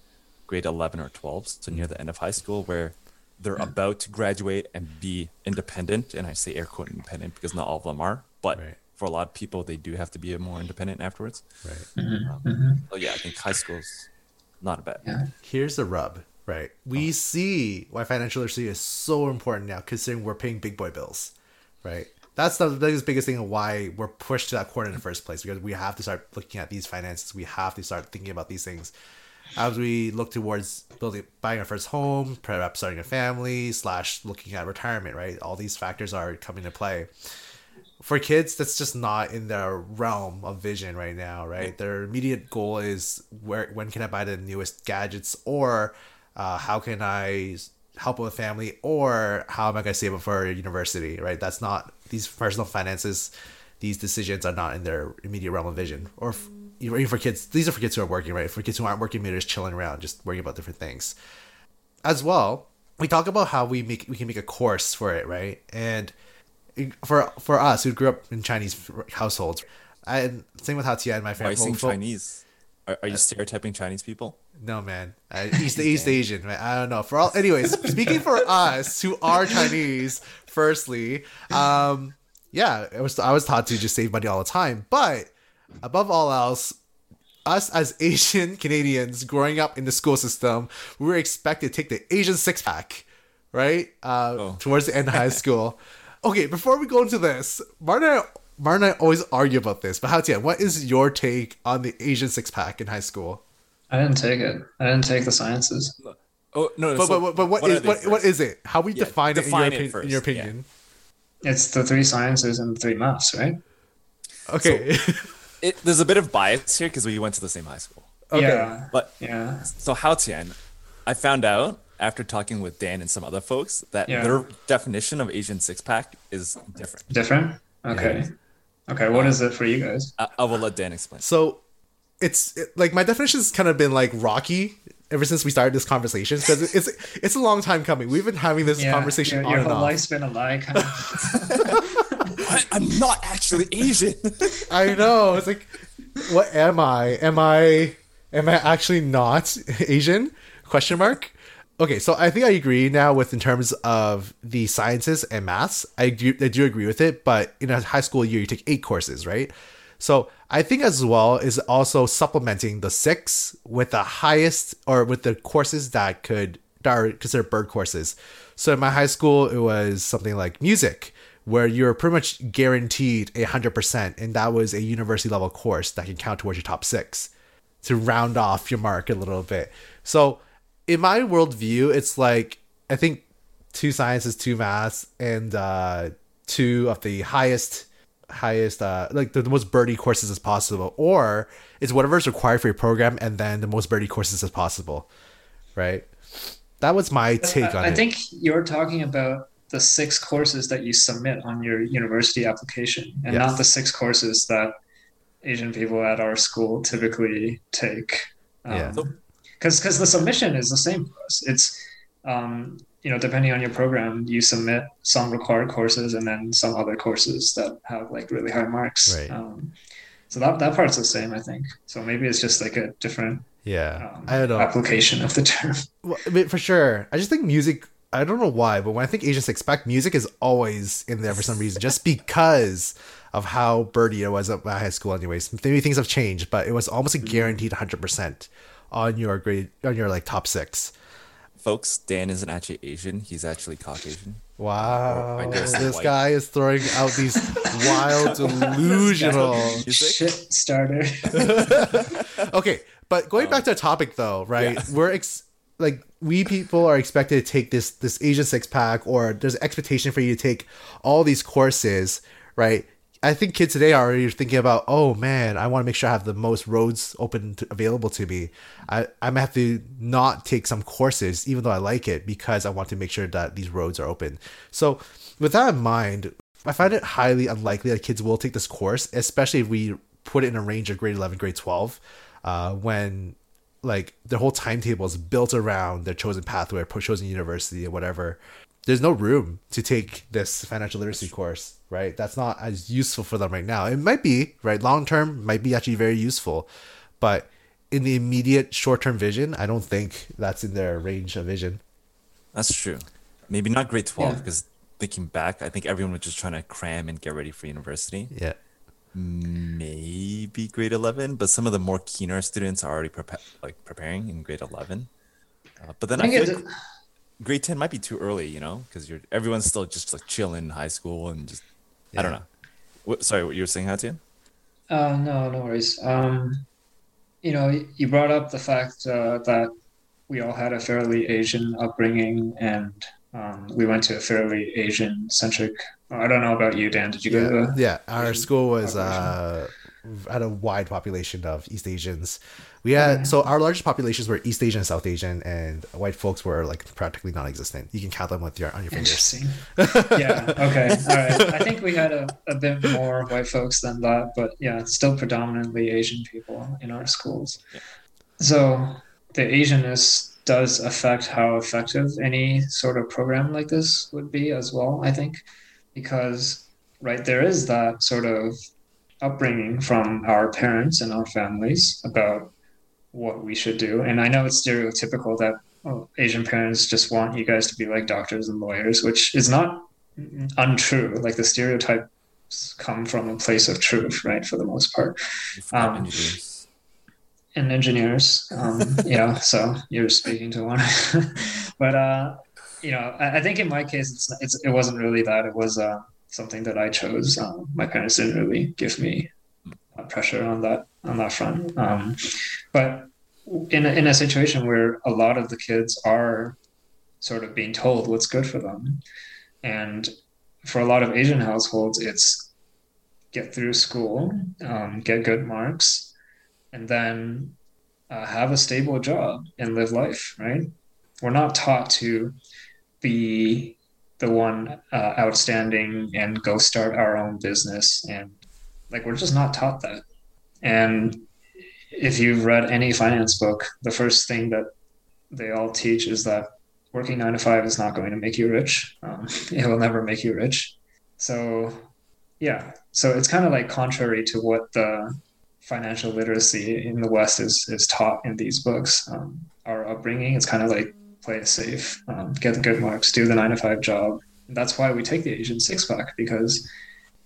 grade 11 or 12, so near the end of high school, where they're about to graduate and be independent. And I say air quote independent because not all of them are, but Right. for a lot of people, they do have to be more independent afterwards. Right. Um, So yeah, I think high school's not a bad. Yeah. Here's the rub, right? We oh. see why financial literacy is so important now, considering we're paying big boy bills, right? That's the biggest biggest thing of why we're pushed to that corner in the first place because we have to start looking at these finances. We have to start thinking about these things as we look towards building, buying our first home, perhaps starting a family, slash looking at retirement. Right, all these factors are coming to play. For kids, that's just not in their realm of vision right now. Right, their immediate goal is where when can I buy the newest gadgets or uh, how can I help with a family or how am I going to save up for university, right? That's not these personal finances, these decisions are not in their immediate realm of vision. Or f- even for kids, these are for kids who are working, right? For kids who aren't working, maybe they're just chilling around, just worrying about different things. As well, we talk about how we make we can make a course for it, right? And for for us who grew up in Chinese households, and same with Hao Tian and my Why are family. you saying Chinese? Are, are you stereotyping Chinese people? No, man. Uh, East East Asian, man. I don't know. For all, anyways, speaking for us who are Chinese, firstly, um, yeah, it was I was taught to just save money all the time, but above all else, us as Asian Canadians growing up in the school system, we were expected to take the Asian six pack, right? Uh, Oh. towards the end of high school. Okay, before we go into this, Martin and I, Martin and I always argue about this, but Hao Tian, what is your take on the Asian six pack in high school? I didn't take it. I didn't take the sciences. Oh no, no But, so but, but what are is they what, what first? is it? How we Yeah, define, define it, in it your, opi- first, in your yeah. opinion? It's the three sciences and the three maths, right? Okay. It, there's a bit of bias here because we went to the same high school. Okay. Yeah. But Yeah. so Hao Tian, I found out after talking with Dan and some other folks that Yeah. their definition of Asian six pack is different. Different? Okay. Okay. What is it for you guys? I, I will let Dan explain. so it's it, like my definition has kind of been like rocky ever since we started this conversation because it's it's a long time coming. We've been having this Yeah. conversation Your, on your and whole off. life's been a lie, kind of. I, I'm not actually Asian. I know. It's like, what am I? Am I am I actually not Asian? Question mark. Okay, so I think I agree now with in terms of the sciences and maths. I do I do agree with it, but in a high school year you take eight courses, right? So I think as well is also supplementing the six with the highest or with the courses that could that are considered bird courses. So in my high school it was something like music, where you're pretty much guaranteed a hundred percent, and that was a university level course that can count towards your top six to round off your mark a little bit. So in my worldview, it's like I think two sciences, two maths, and uh, two of the highest highest uh like the, the most birdie courses as possible or it's whatever's required for your program and then the most birdie courses as possible right that was my take on I it think you're talking about the six courses that you submit on your university application and Yes. not the six courses that Asian people at our school typically take. Yeah. Because because the submission is the same for us. It's um, you know depending on your program, you submit some required courses and then some other courses that have like really high marks. Right. Um, so that that part's the same, I think. So maybe it's just like a different yeah um, i don't know application of the term. Well, I mean, for sure. I just think music. I don't know why, but when I think Asians expect music is always in there for some reason, just because of how birdy it was at my high school. Anyways, maybe things have changed, but it was almost a guaranteed hundred percent on your grade on your like top six. Folks, Dan isn't actually Asian. He's actually Caucasian. Wow, I guess this white. guy is throwing out these wild, delusional. Shit starter. okay, but going back to the topic though, right? We're ex- like we people are expected to take this this Asian six pack, or there's an expectation for you to take all these courses, right? I think kids today are already thinking about, oh man, I want to make sure I have the most roads open to, available to me. I I might have to not take some courses, even though I like it, because I want to make sure that these roads are open. So with that in mind, I find it highly unlikely that kids will take this course, especially if we put it in a range of grade 11, grade 12, uh, when like their whole timetable is built around their chosen pathway, or chosen university, or whatever. There's no room to take this financial literacy course, right? That's not as useful for them right now. It might be, right? Long term, might be actually very useful, but in the immediate short term vision, I don't think that's in their range of vision. That's true. Maybe not grade 12 Yeah. because thinking back, I think everyone was just trying to cram and get ready for university. Yeah. maybe grade 11, but some of the more keener students are already prepa- like preparing in grade 11. Uh, but then I, I feel think like it, grade 10 might be too early, you know, because you're everyone's still just like chilling in high school and just I don't know. What, sorry, what you were saying, Hao Tian? uh, no, no worries. Um, you know, you brought up the fact uh, that we all had a fairly Asian upbringing, and um, we went to a fairly Asian-centric. I don't know about you, Dan. Did you go Yeah, to? yeah. Our Asian school was uh, had a wide population of East Asians. We had Okay. so our largest populations were East Asian, South Asian, and white folks were like practically non-existent. You can count them with your on your fingers. Interesting. yeah. Okay. All right. I think we had a, a bit more white folks than that, but yeah, still predominantly Asian people in our schools. So the Asianness does affect how effective any sort of program like this would be as well, I think, because, right, there is that sort of upbringing from our parents and our families about what we should do. And I know it's stereotypical that oh, Asian parents just want you guys to be like doctors and lawyers, which is not untrue. Like the stereotypes come from a place of truth, right, for the most part. Um, engineers. And engineers, um, you know, so you're speaking to one. but uh, you know, I, I think in my case, it's, it's it wasn't really that. It was uh, something that I chose. Um, my parents didn't really give me pressure on that on that front. Um, but in a, in a situation where a lot of the kids are sort of being told what's good for them, and for a lot of Asian households, it's get through school, um, get good marks, and then uh, have a stable job and live life. Right? We're not taught to be the one uh, outstanding and go start our own business. And like we're just not taught that. And if you've read any finance book the first thing that they all teach is that working nine to five is not going to make you rich. Um, it will never make you rich. So yeah. So it's kind of like contrary to what the financial literacy in the west is is taught in these books um, our upbringing. It's kind of like play it safe um, get the good marks do the nine to five job that's why we take the asian six pack because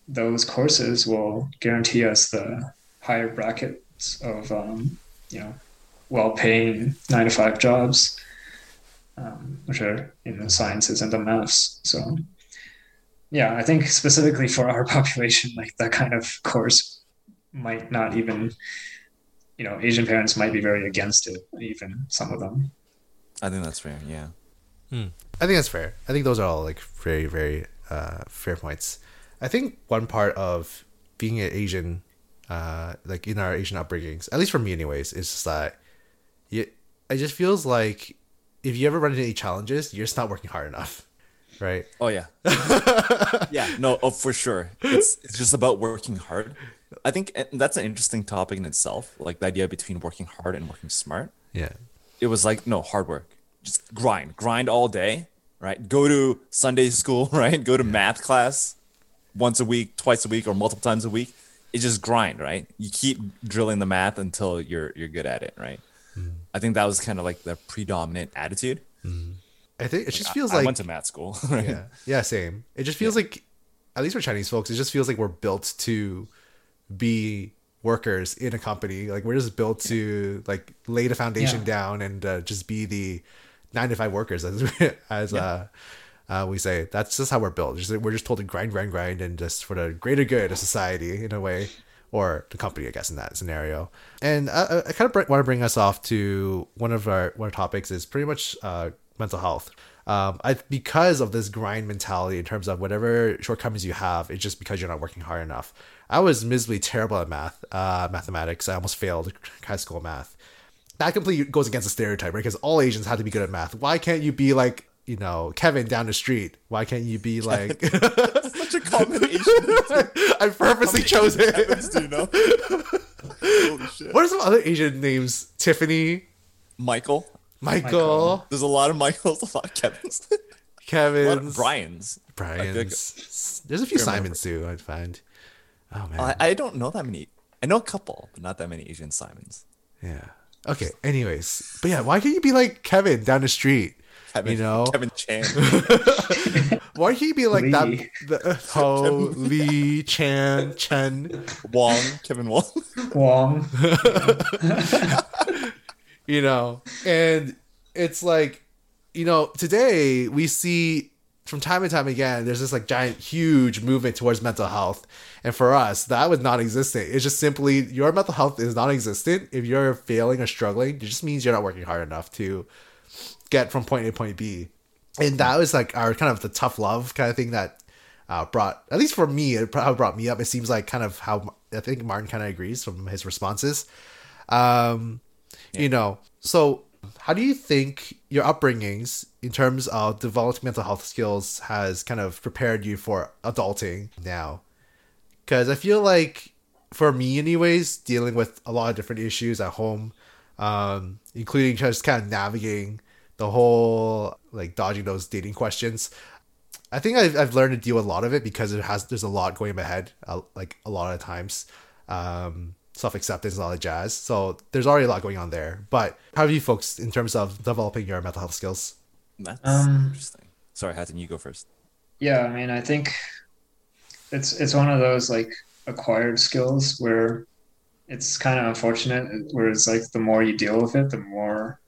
those courses will guarantee us the higher brackets of um, you know well-paying nine to five jobs, um, which are in the sciences and the maths. So yeah, I think specifically for our population, like that kind of course might not even you know Asian parents might be very against it, even some of them. I think that's fair. Yeah. I think that's fair. I think those are all like very, very uh, fair points. I think one part of being an Asian, uh, like in our Asian upbringings, at least for me, anyways, is just that you, it just feels like if you ever run into any challenges, you're just not working hard enough, right? Oh yeah. yeah. No. Oh, for sure. It's it's just about working hard. I think that's an interesting topic in itself. Like the idea between working hard and working smart. Yeah. It was like no hard work, just grind, grind all day. Right. Go to Sunday school. Right. Go to math class once a week, twice a week, or multiple times a week. It's just grind. Right. You keep drilling the math until you're you're good at it. Right. I think that was kind of like the predominant attitude. I think it just feels I like went to math school. Right. yeah, yeah, same. It just feels like, at least for Chinese folks, it just feels like we're built to be workers in a company. Like we're just built to like lay the foundation Yeah. down and uh, just be the nine to five workers, as as uh, uh, we say. That's just how we're built. Just, we're just told to grind, grind, grind, and just for the greater good of society in a way. Or the company, I guess, in that scenario, and I, I kind of want to bring us off to one of our one of our topics is pretty much uh, mental health. Um, I because of this grind mentality in terms of whatever shortcomings you have, it's just because you're not working hard enough. I was miserably terrible at math, uh, mathematics. I almost failed high school math. That completely goes against the stereotype, right? Because all Asians have to be good at math. Why can't you be like you know Kevin down the street? Why can't you be like? Such a combination. I purposely chose it. Kevins do you know? Holy shit. What are some other Asian names? Tiffany, Michael. Michael, Michael. There's a lot of Michaels, a lot of Kevins, a lot Kevin, of Brian's. Brian's. There's a few Simons too. I'd find. Oh man. I, I don't know that many. I know a couple, but not that many Asian Simons. Yeah. Okay. Anyways, but yeah, why can't you be like Kevin down the street? Kevin, You know? Kevin Chan. Why Why can't you be like Lee. that? The, uh, Ho, Lee, Chan, Chen. Wong, Kevin Wong. Wong. you know and it's like you know today we see from time and time again there's this like giant huge movement towards mental health. And for us that was non-existent. It's just simply your mental health is non-existent. If you're failing or struggling it just means you're not working hard enough to get from point a to point b. And that was like our kind of the tough love kind of thing that uh, brought at least for me it probably brought me up. It seems like kind of how i think martin kind of agrees from his responses. Um you know so how do you think your upbringings in terms of developing mental health skills has kind of prepared you for adulting now? Because i feel like for me anyways dealing with a lot of different issues at home um including just kind of navigating the whole like dodging those dating questions i think i've, I've learned to deal with a lot of it because it has there's a lot going in my head uh, like a lot of times. Um self-acceptance and all that jazz so there's already a lot going on there but how have you folks in terms of developing your mental health skills That's Um, interesting. Sorry, Hao Tian, you go first. Yeah, I mean, I think it's it's one of those like acquired skills where it's kind of unfortunate. Where it's like the more you deal with it, the more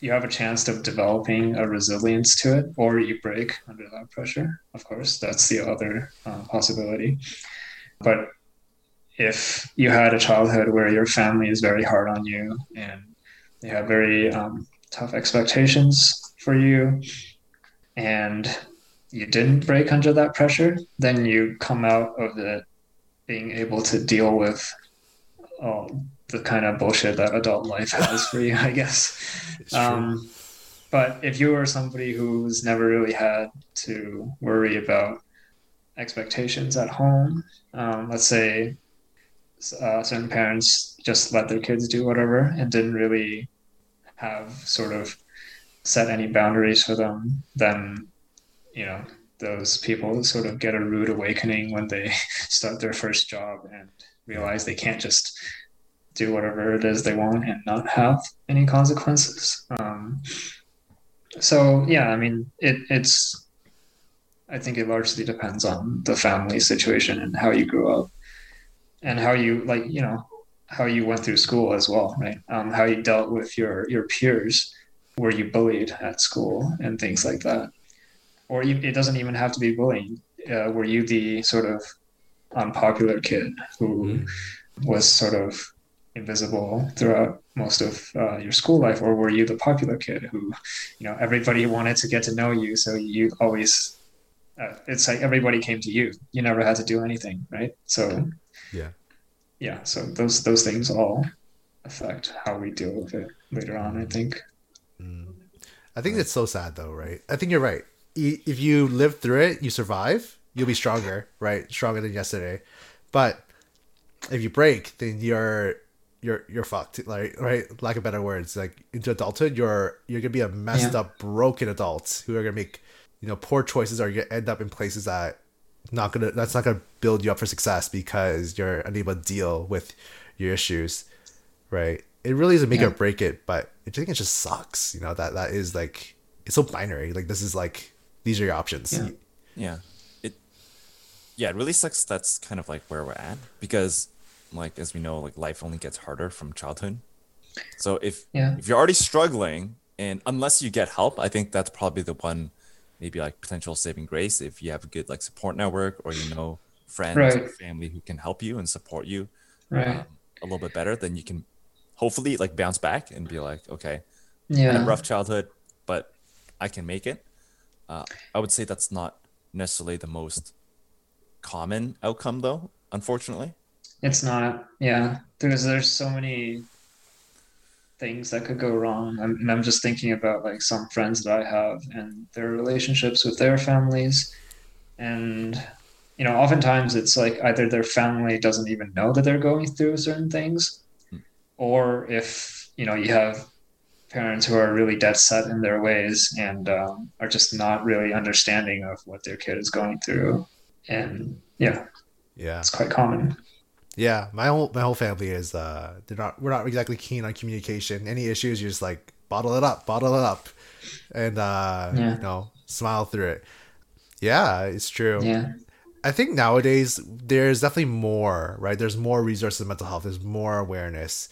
you have a chance of developing a resilience to it, or you break under that pressure. Of course, that's the other uh, possibility. But if you had a childhood where your family is very hard on you and they have very um, tough expectations for you, and you didn't break under that pressure, then you come out of it being able to deal with all the kind of bullshit that adult life has for you, I guess. Um, but if you were somebody who's never really had to worry about expectations at home, um, let's say uh, certain parents just let their kids do whatever and didn't really have sort of set any boundaries for them, then you know those people sort of get a rude awakening when they start their first job and realize they can't just do whatever it is they want and not have any consequences. Um, so yeah, I mean, it, it's. I think it largely depends on the family situation and how you grew up, and how you like you know how you went through school as well, right? Um, how you dealt with your your peers. Were you bullied at school and things like that? Or you, it doesn't even have to be bullying. Uh, were you the sort of unpopular kid who was sort of invisible throughout most of uh, your school life, or were you the popular kid who, you know, everybody wanted to get to know you, so you always, uh, it's like everybody came to you. You never had to do anything, right? So, Yeah. yeah. So those those things all affect how we deal with it later on. I think. Mm. I think it's so sad though, right? I think you're right. If you live through it, you survive, you'll be stronger, right? Stronger than yesterday. But if you break, then you're you're you're fucked. Like right, lack of better words. Like into adulthood, you're you're gonna be a messed Yeah. up, broken adult who are gonna make you know poor choices, or you end up in places that not gonna that's not gonna build you up for success because you're unable to deal with your issues, right? It really is a make Yeah. or break it, but I think it just sucks. You know that that is like it's so binary. Like this is like these are your options. Yeah. Yeah. It yeah, it really sucks that's kind of like where we're at because like as we know, like life only gets harder from childhood. So if Yeah. if you're already struggling and unless you get help, I think that's probably the one maybe like potential saving grace if you have a good like support network or you know friends or family who can help you and support you Right. um, a little bit better, then you can hopefully like bounce back and be like, okay, Yeah. a rough childhood, but I can make it. Uh, I would say that's not necessarily the most common outcome, though. Unfortunately, It's not. Yeah, there's there's so many things that could go wrong, I'm, and I'm just thinking about like some friends that I have and their relationships with their families, and you know, oftentimes it's like either their family doesn't even know that they're going through certain things, or if you know you have parents who are really dead set in their ways and um, are just not really understanding of what their kid is going through, and yeah, Yeah. it's quite common. Yeah, my whole my whole family is uh they're not we're not exactly keen on communication. Any issues, you just like bottle it up, bottle it up, and uh Yeah. you know smile through it. Yeah, it's true. Yeah. I think nowadays there's definitely more, right? There's more resources in mental health. There's more awareness.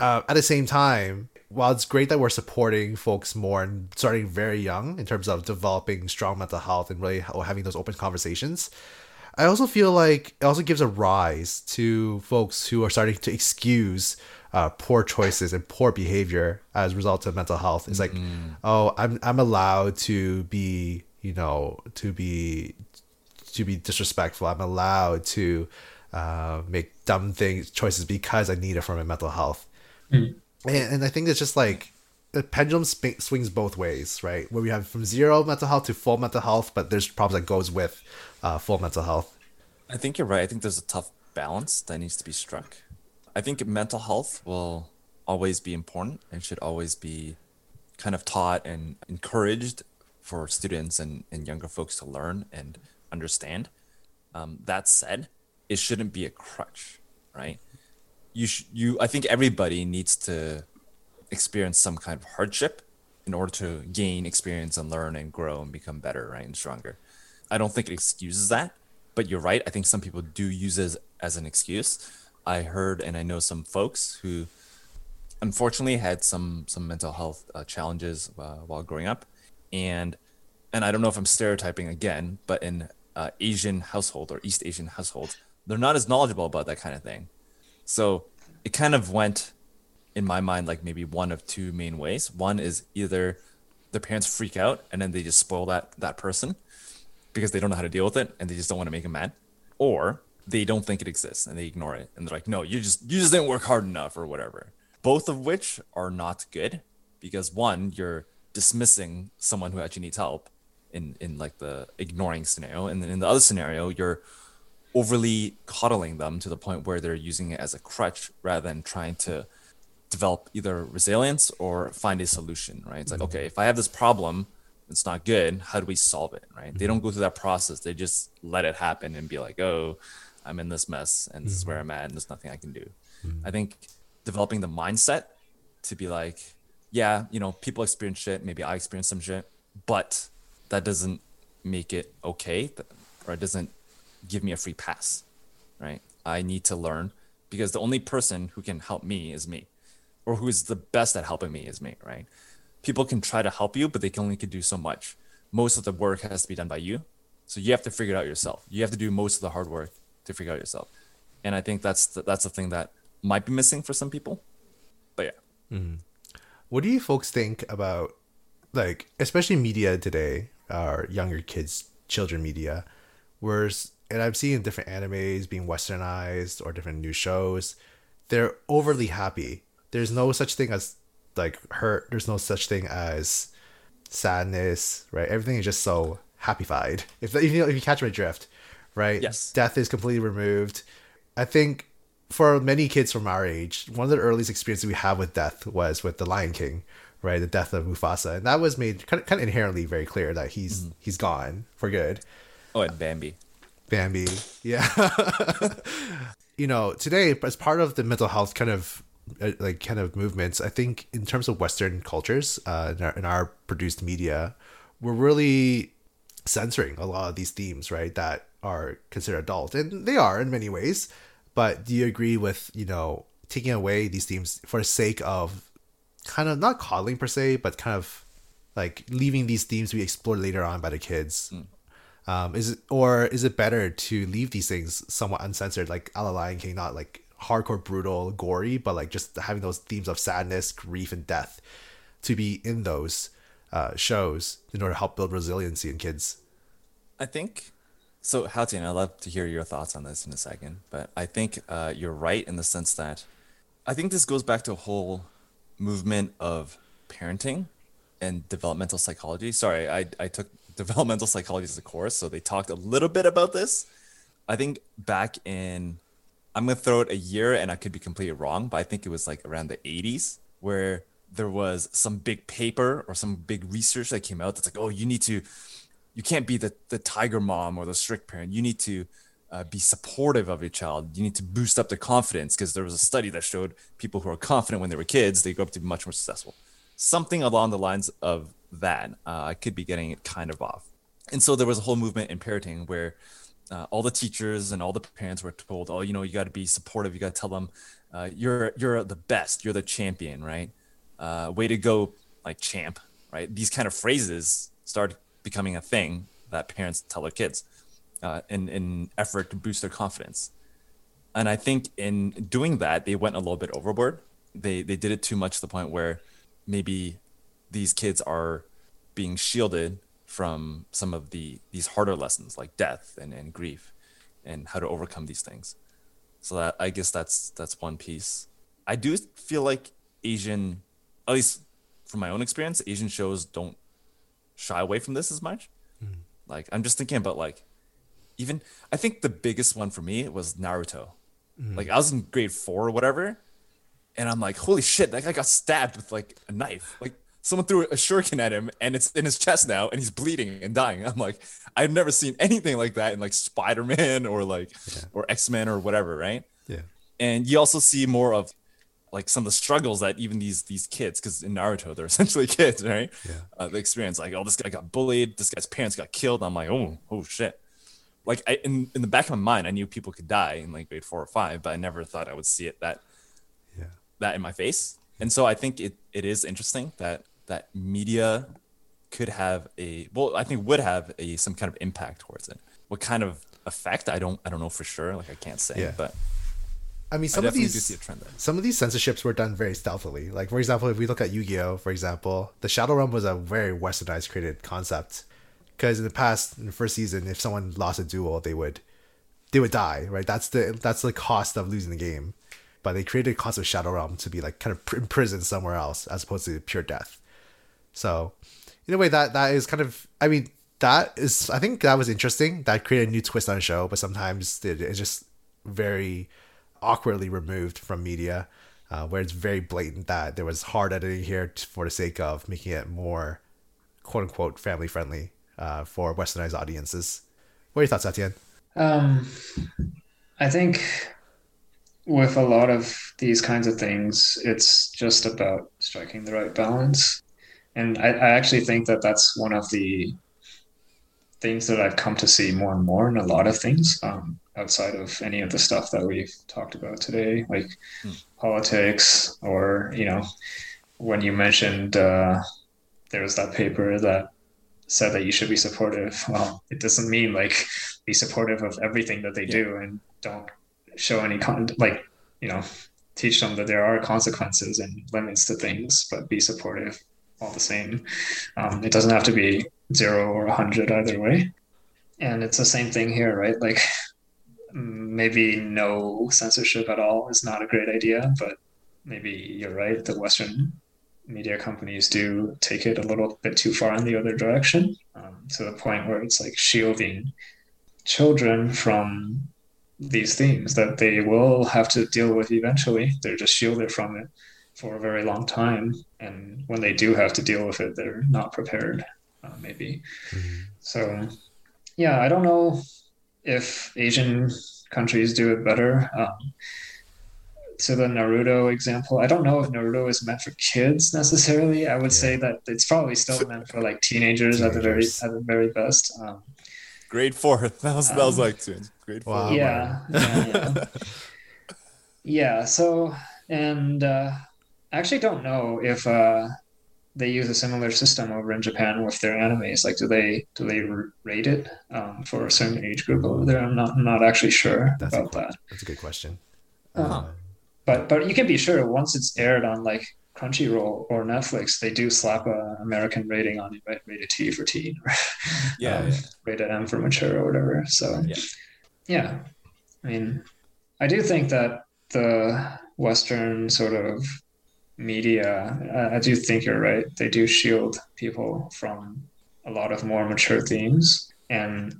Uh, at the same time, while it's great that we're supporting folks more and starting very young in terms of developing strong mental health and really having those open conversations, I also feel like it also gives a rise to folks who are starting to excuse uh, poor choices and poor behavior as a result of mental health. It's like, oh, I'm I'm allowed to be, you know, to be to be disrespectful. I'm allowed to uh, make dumb things choices because I need it for my mental health. And, and I think it's just like the pendulum sp- swings both ways, right? Where we have from zero mental health to full mental health, but there's problems that goes with uh, full mental health. I think you're right. I think there's a tough balance that needs to be struck. I think mental health will always be important and should always be kind of taught and encouraged for students and, and younger folks to learn and understand. Um, that said, it shouldn't be a crutch, right? You sh- you I think everybody needs to experience some kind of hardship in order to gain experience and learn and grow and become better, right, and stronger. I don't think it excuses that, but you're right. I think some people do use it as, as an excuse. I heard and I know some folks who unfortunately had some some mental health uh, challenges uh, while growing up, and and I don't know if I'm stereotyping again, but in uh, Asian household or East Asian households, they're not as knowledgeable about that kind of thing. So it kind of went in my mind like maybe one of two main ways. One is either the parents freak out and then they just spoil that that person because they don't know how to deal with it and they just don't want to make them mad, or they don't think it exists and they ignore it and they're like, no, you just you just didn't work hard enough or whatever. Both of which are not good because one, you're dismissing someone who actually needs help in in like the ignoring scenario, and then in the other scenario, you're overly coddling them to the point where they're using it as a crutch rather than trying to develop either resilience or find a solution. Right? It's like mm-hmm. okay, if I have this problem, it's not good. How do we solve it? Right? They mm-hmm. don't go through that process. They just let it happen and be like, oh, I'm in this mess, and this is mm-hmm. where I'm at, and there's nothing I can do. I think developing the mindset to be like, yeah, you know, people experience shit. Maybe I experience some shit, but that doesn't make it okay, or it doesn't give me a free pass, right? I need to learn because the only person who can help me is me, or who is the best at helping me is me, right? People can try to help you, but they can only can do so much. Most of the work has to be done by you, so you have to figure it out yourself. You have to do most of the hard work to figure out yourself, and I think that's the, that's the thing that might be missing for some people. But yeah. Mm-hmm. What do you folks think about, like, especially media today, our younger kids, children media, whereas, and I've seen different animes being westernized or different new shows, they're overly happy. There's no such thing as, like, hurt. There's no such thing as sadness, right? Everything is just so happyfied. If, if, you, if you catch my drift, right? Yes. Death is completely removed. I think for many kids from our age, one of the earliest experiences we have with death was with the Lion King, right? The death of Mufasa, and that was made kind of, kind of inherently very clear that he's mm-hmm. he's gone for good. Oh, and Bambi. Bambi, yeah. you know, today as part of the mental health kind of uh, like kind of movements, I think in terms of Western cultures, uh, in our, in our produced media, we're really censoring a lot of these themes, right? That are considered adult, and they are in many ways. But do you agree with you know taking away these themes for the sake of kind of not coddling per se, but kind of like leaving these themes to be explored later on by the kids? Um, is it or is it better to leave these things somewhat uncensored, like a la Lion King, not like hardcore, brutal, gory, but like just having those themes of sadness, grief, and death to be in those uh, shows in order to help build resiliency in kids? I think so. Hao Tian, I'd love to hear your thoughts on this in a second, but I think uh, you're right in the sense that I think this goes back to a whole movement of parenting and developmental psychology. Sorry, I, I took developmental psychology as a course, so they talked a little bit about this. I think back in, I'm to throw it a year and I could be completely wrong, but I think it was like around the 80s where there was some big paper or some big research that came out that's like, oh, you need to, you can't be the, the tiger mom or the strict parent. You need to uh, be supportive of your child. You need to boost up their confidence because there was a study that showed people who are confident when they were kids, they grow up to be much more successful. Something along the lines of that. Uh, I could be getting it kind of off. and so there was a whole movement in parenting where uh, all the teachers and all the parents were told, "Oh, you know, you got to be supportive. You got to tell them uh, you're you're the best. You're the champion, right? Uh, way to go, like champ, right?" These kind of phrases start becoming a thing that parents tell their kids uh, in in effort to boost their confidence. And I think in doing that, they went a little bit overboard. They they did it too much to the point where maybe these kids are being shielded from some of the these harder lessons like death and, and grief and how to overcome these things. So that i guess that's that's one piece. I do feel like asian at least from my own experience asian shows don't shy away from this as much. Mm. like i'm just thinking about like even i think the biggest one for me was naruto. Mm. like i was in grade four or whatever and i'm like holy shit that guy got stabbed with like a knife. Like someone threw a shuriken at him and it's in his chest now and he's bleeding and dying. I'm like, I've never seen anything like that in like Spider-Man or like yeah. or X-Men or whatever, right? Yeah. And you also see more of like some of the struggles that even these these kids, because in Naruto they're essentially kids, right? Yeah. Uh, the experience like, oh, this guy got bullied, this guy's parents got killed. I'm like, oh, oh shit. Like I, in in the back of my mind, I knew people could die in like grade four or five, but I never thought I would see it that, yeah, that in my face. And so I think it it is interesting that that media could have a well, I think would have a some kind of impact towards it. What kind of effect? I don't I don't know for sure. Like I can't say, yeah. but I mean, some I of these some of these censorships were done very stealthily. Like for example, if we look at Yu-Gi-Oh, for example, the Shadow Realm was a very westernized created concept. Because in the past, in the first season, if someone lost a duel, they would they would die. Right? That's the that's the cost of losing the game. But they created a concept of Shadow Realm to be like kind of imprisoned somewhere else, as opposed to pure death. So, in a way, that that is kind of. I mean, that is. I think that was interesting. That created a new twist on a show, but sometimes it, it's just very awkwardly removed from media, uh, where it's very blatant that there was hard editing here for the sake of making it more, quote unquote, family friendly uh, for westernized audiences. What are your thoughts, Hao Tian? Um, I think with a lot of these kinds of things, it's just about striking the right balance and I, I actually think that that's one of the things that I've come to see more and more in a lot of things um, outside of any of the stuff that we've talked about today, like hmm. politics, or you know, when you mentioned uh, there was that paper that said that you should be supportive. Well, it doesn't mean like be supportive of everything that they yeah. do and don't show any con- like you know teach them that there are consequences and limits to things, but be supportive all the same. Um, it doesn't have to be zero or 100 either way. And it's the same thing here, right? Like maybe no censorship at all is not a great idea, but maybe you're right. The Western media companies do take it a little bit too far in the other direction um, to the point where it's like shielding children from these themes that they will have to deal with eventually. They're just shielded from it for a very long time, and when they do have to deal with it, they're not prepared, uh, maybe. Mm-hmm. So, yeah, I don't know if Asian countries do it better. Um, to the Naruto example, I don't know if Naruto is meant for kids necessarily. I would yeah. say that it's probably still meant for like teenagers, teenagers. at the very at the very best. Um, grade four. That was um, that was like grade four. Wow, yeah, yeah, yeah. yeah. So and uh, I actually don't know if uh, they use a similar system over in Japan with their animes. Like, do they do they rate it um, for a certain age group over there? I'm not I'm not actually sure that's about a, that. That's a good question. Uh, but but you can be sure once it's aired on like Crunchyroll or Netflix, they do slap a American rating on it, right? Rated T for teen, or yeah, um, yeah, rated M for mature or whatever. So yeah. yeah, I mean, I do think that the Western sort of media, I do think you're right. They do shield people from a lot of more mature themes. And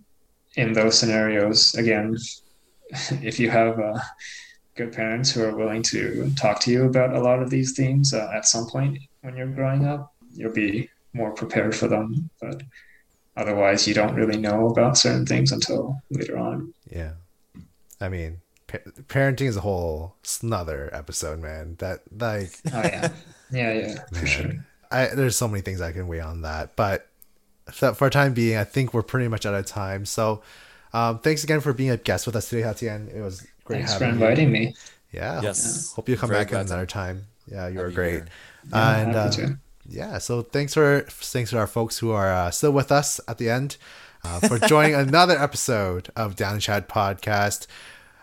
in those scenarios, again, if you have uh, good parents who are willing to talk to you about a lot of these themes uh, at some point when you're growing up, you'll be more prepared for them. But otherwise, you don't really know about certain things until later on. Yeah. I mean, parenting is a whole another episode, man. That like oh yeah, yeah, yeah, man, for sure. I, there's so many things I can weigh on that, but for for time being, I think we're pretty much out of time. So, um, thanks again for being a guest with us today, Hao Tian. It was great Thanks for having you. inviting me. Yeah. Yes. Hope you come Very back glad to- another time. Yeah, you were great. Yeah, and uh, yeah, so thanks for thanks to our folks who are uh, still with us at the end uh, for joining another episode of Down Chat Podcast,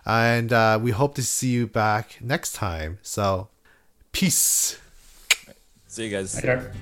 and uh, we hope to see you back next time. So, peace. See you guys. Later.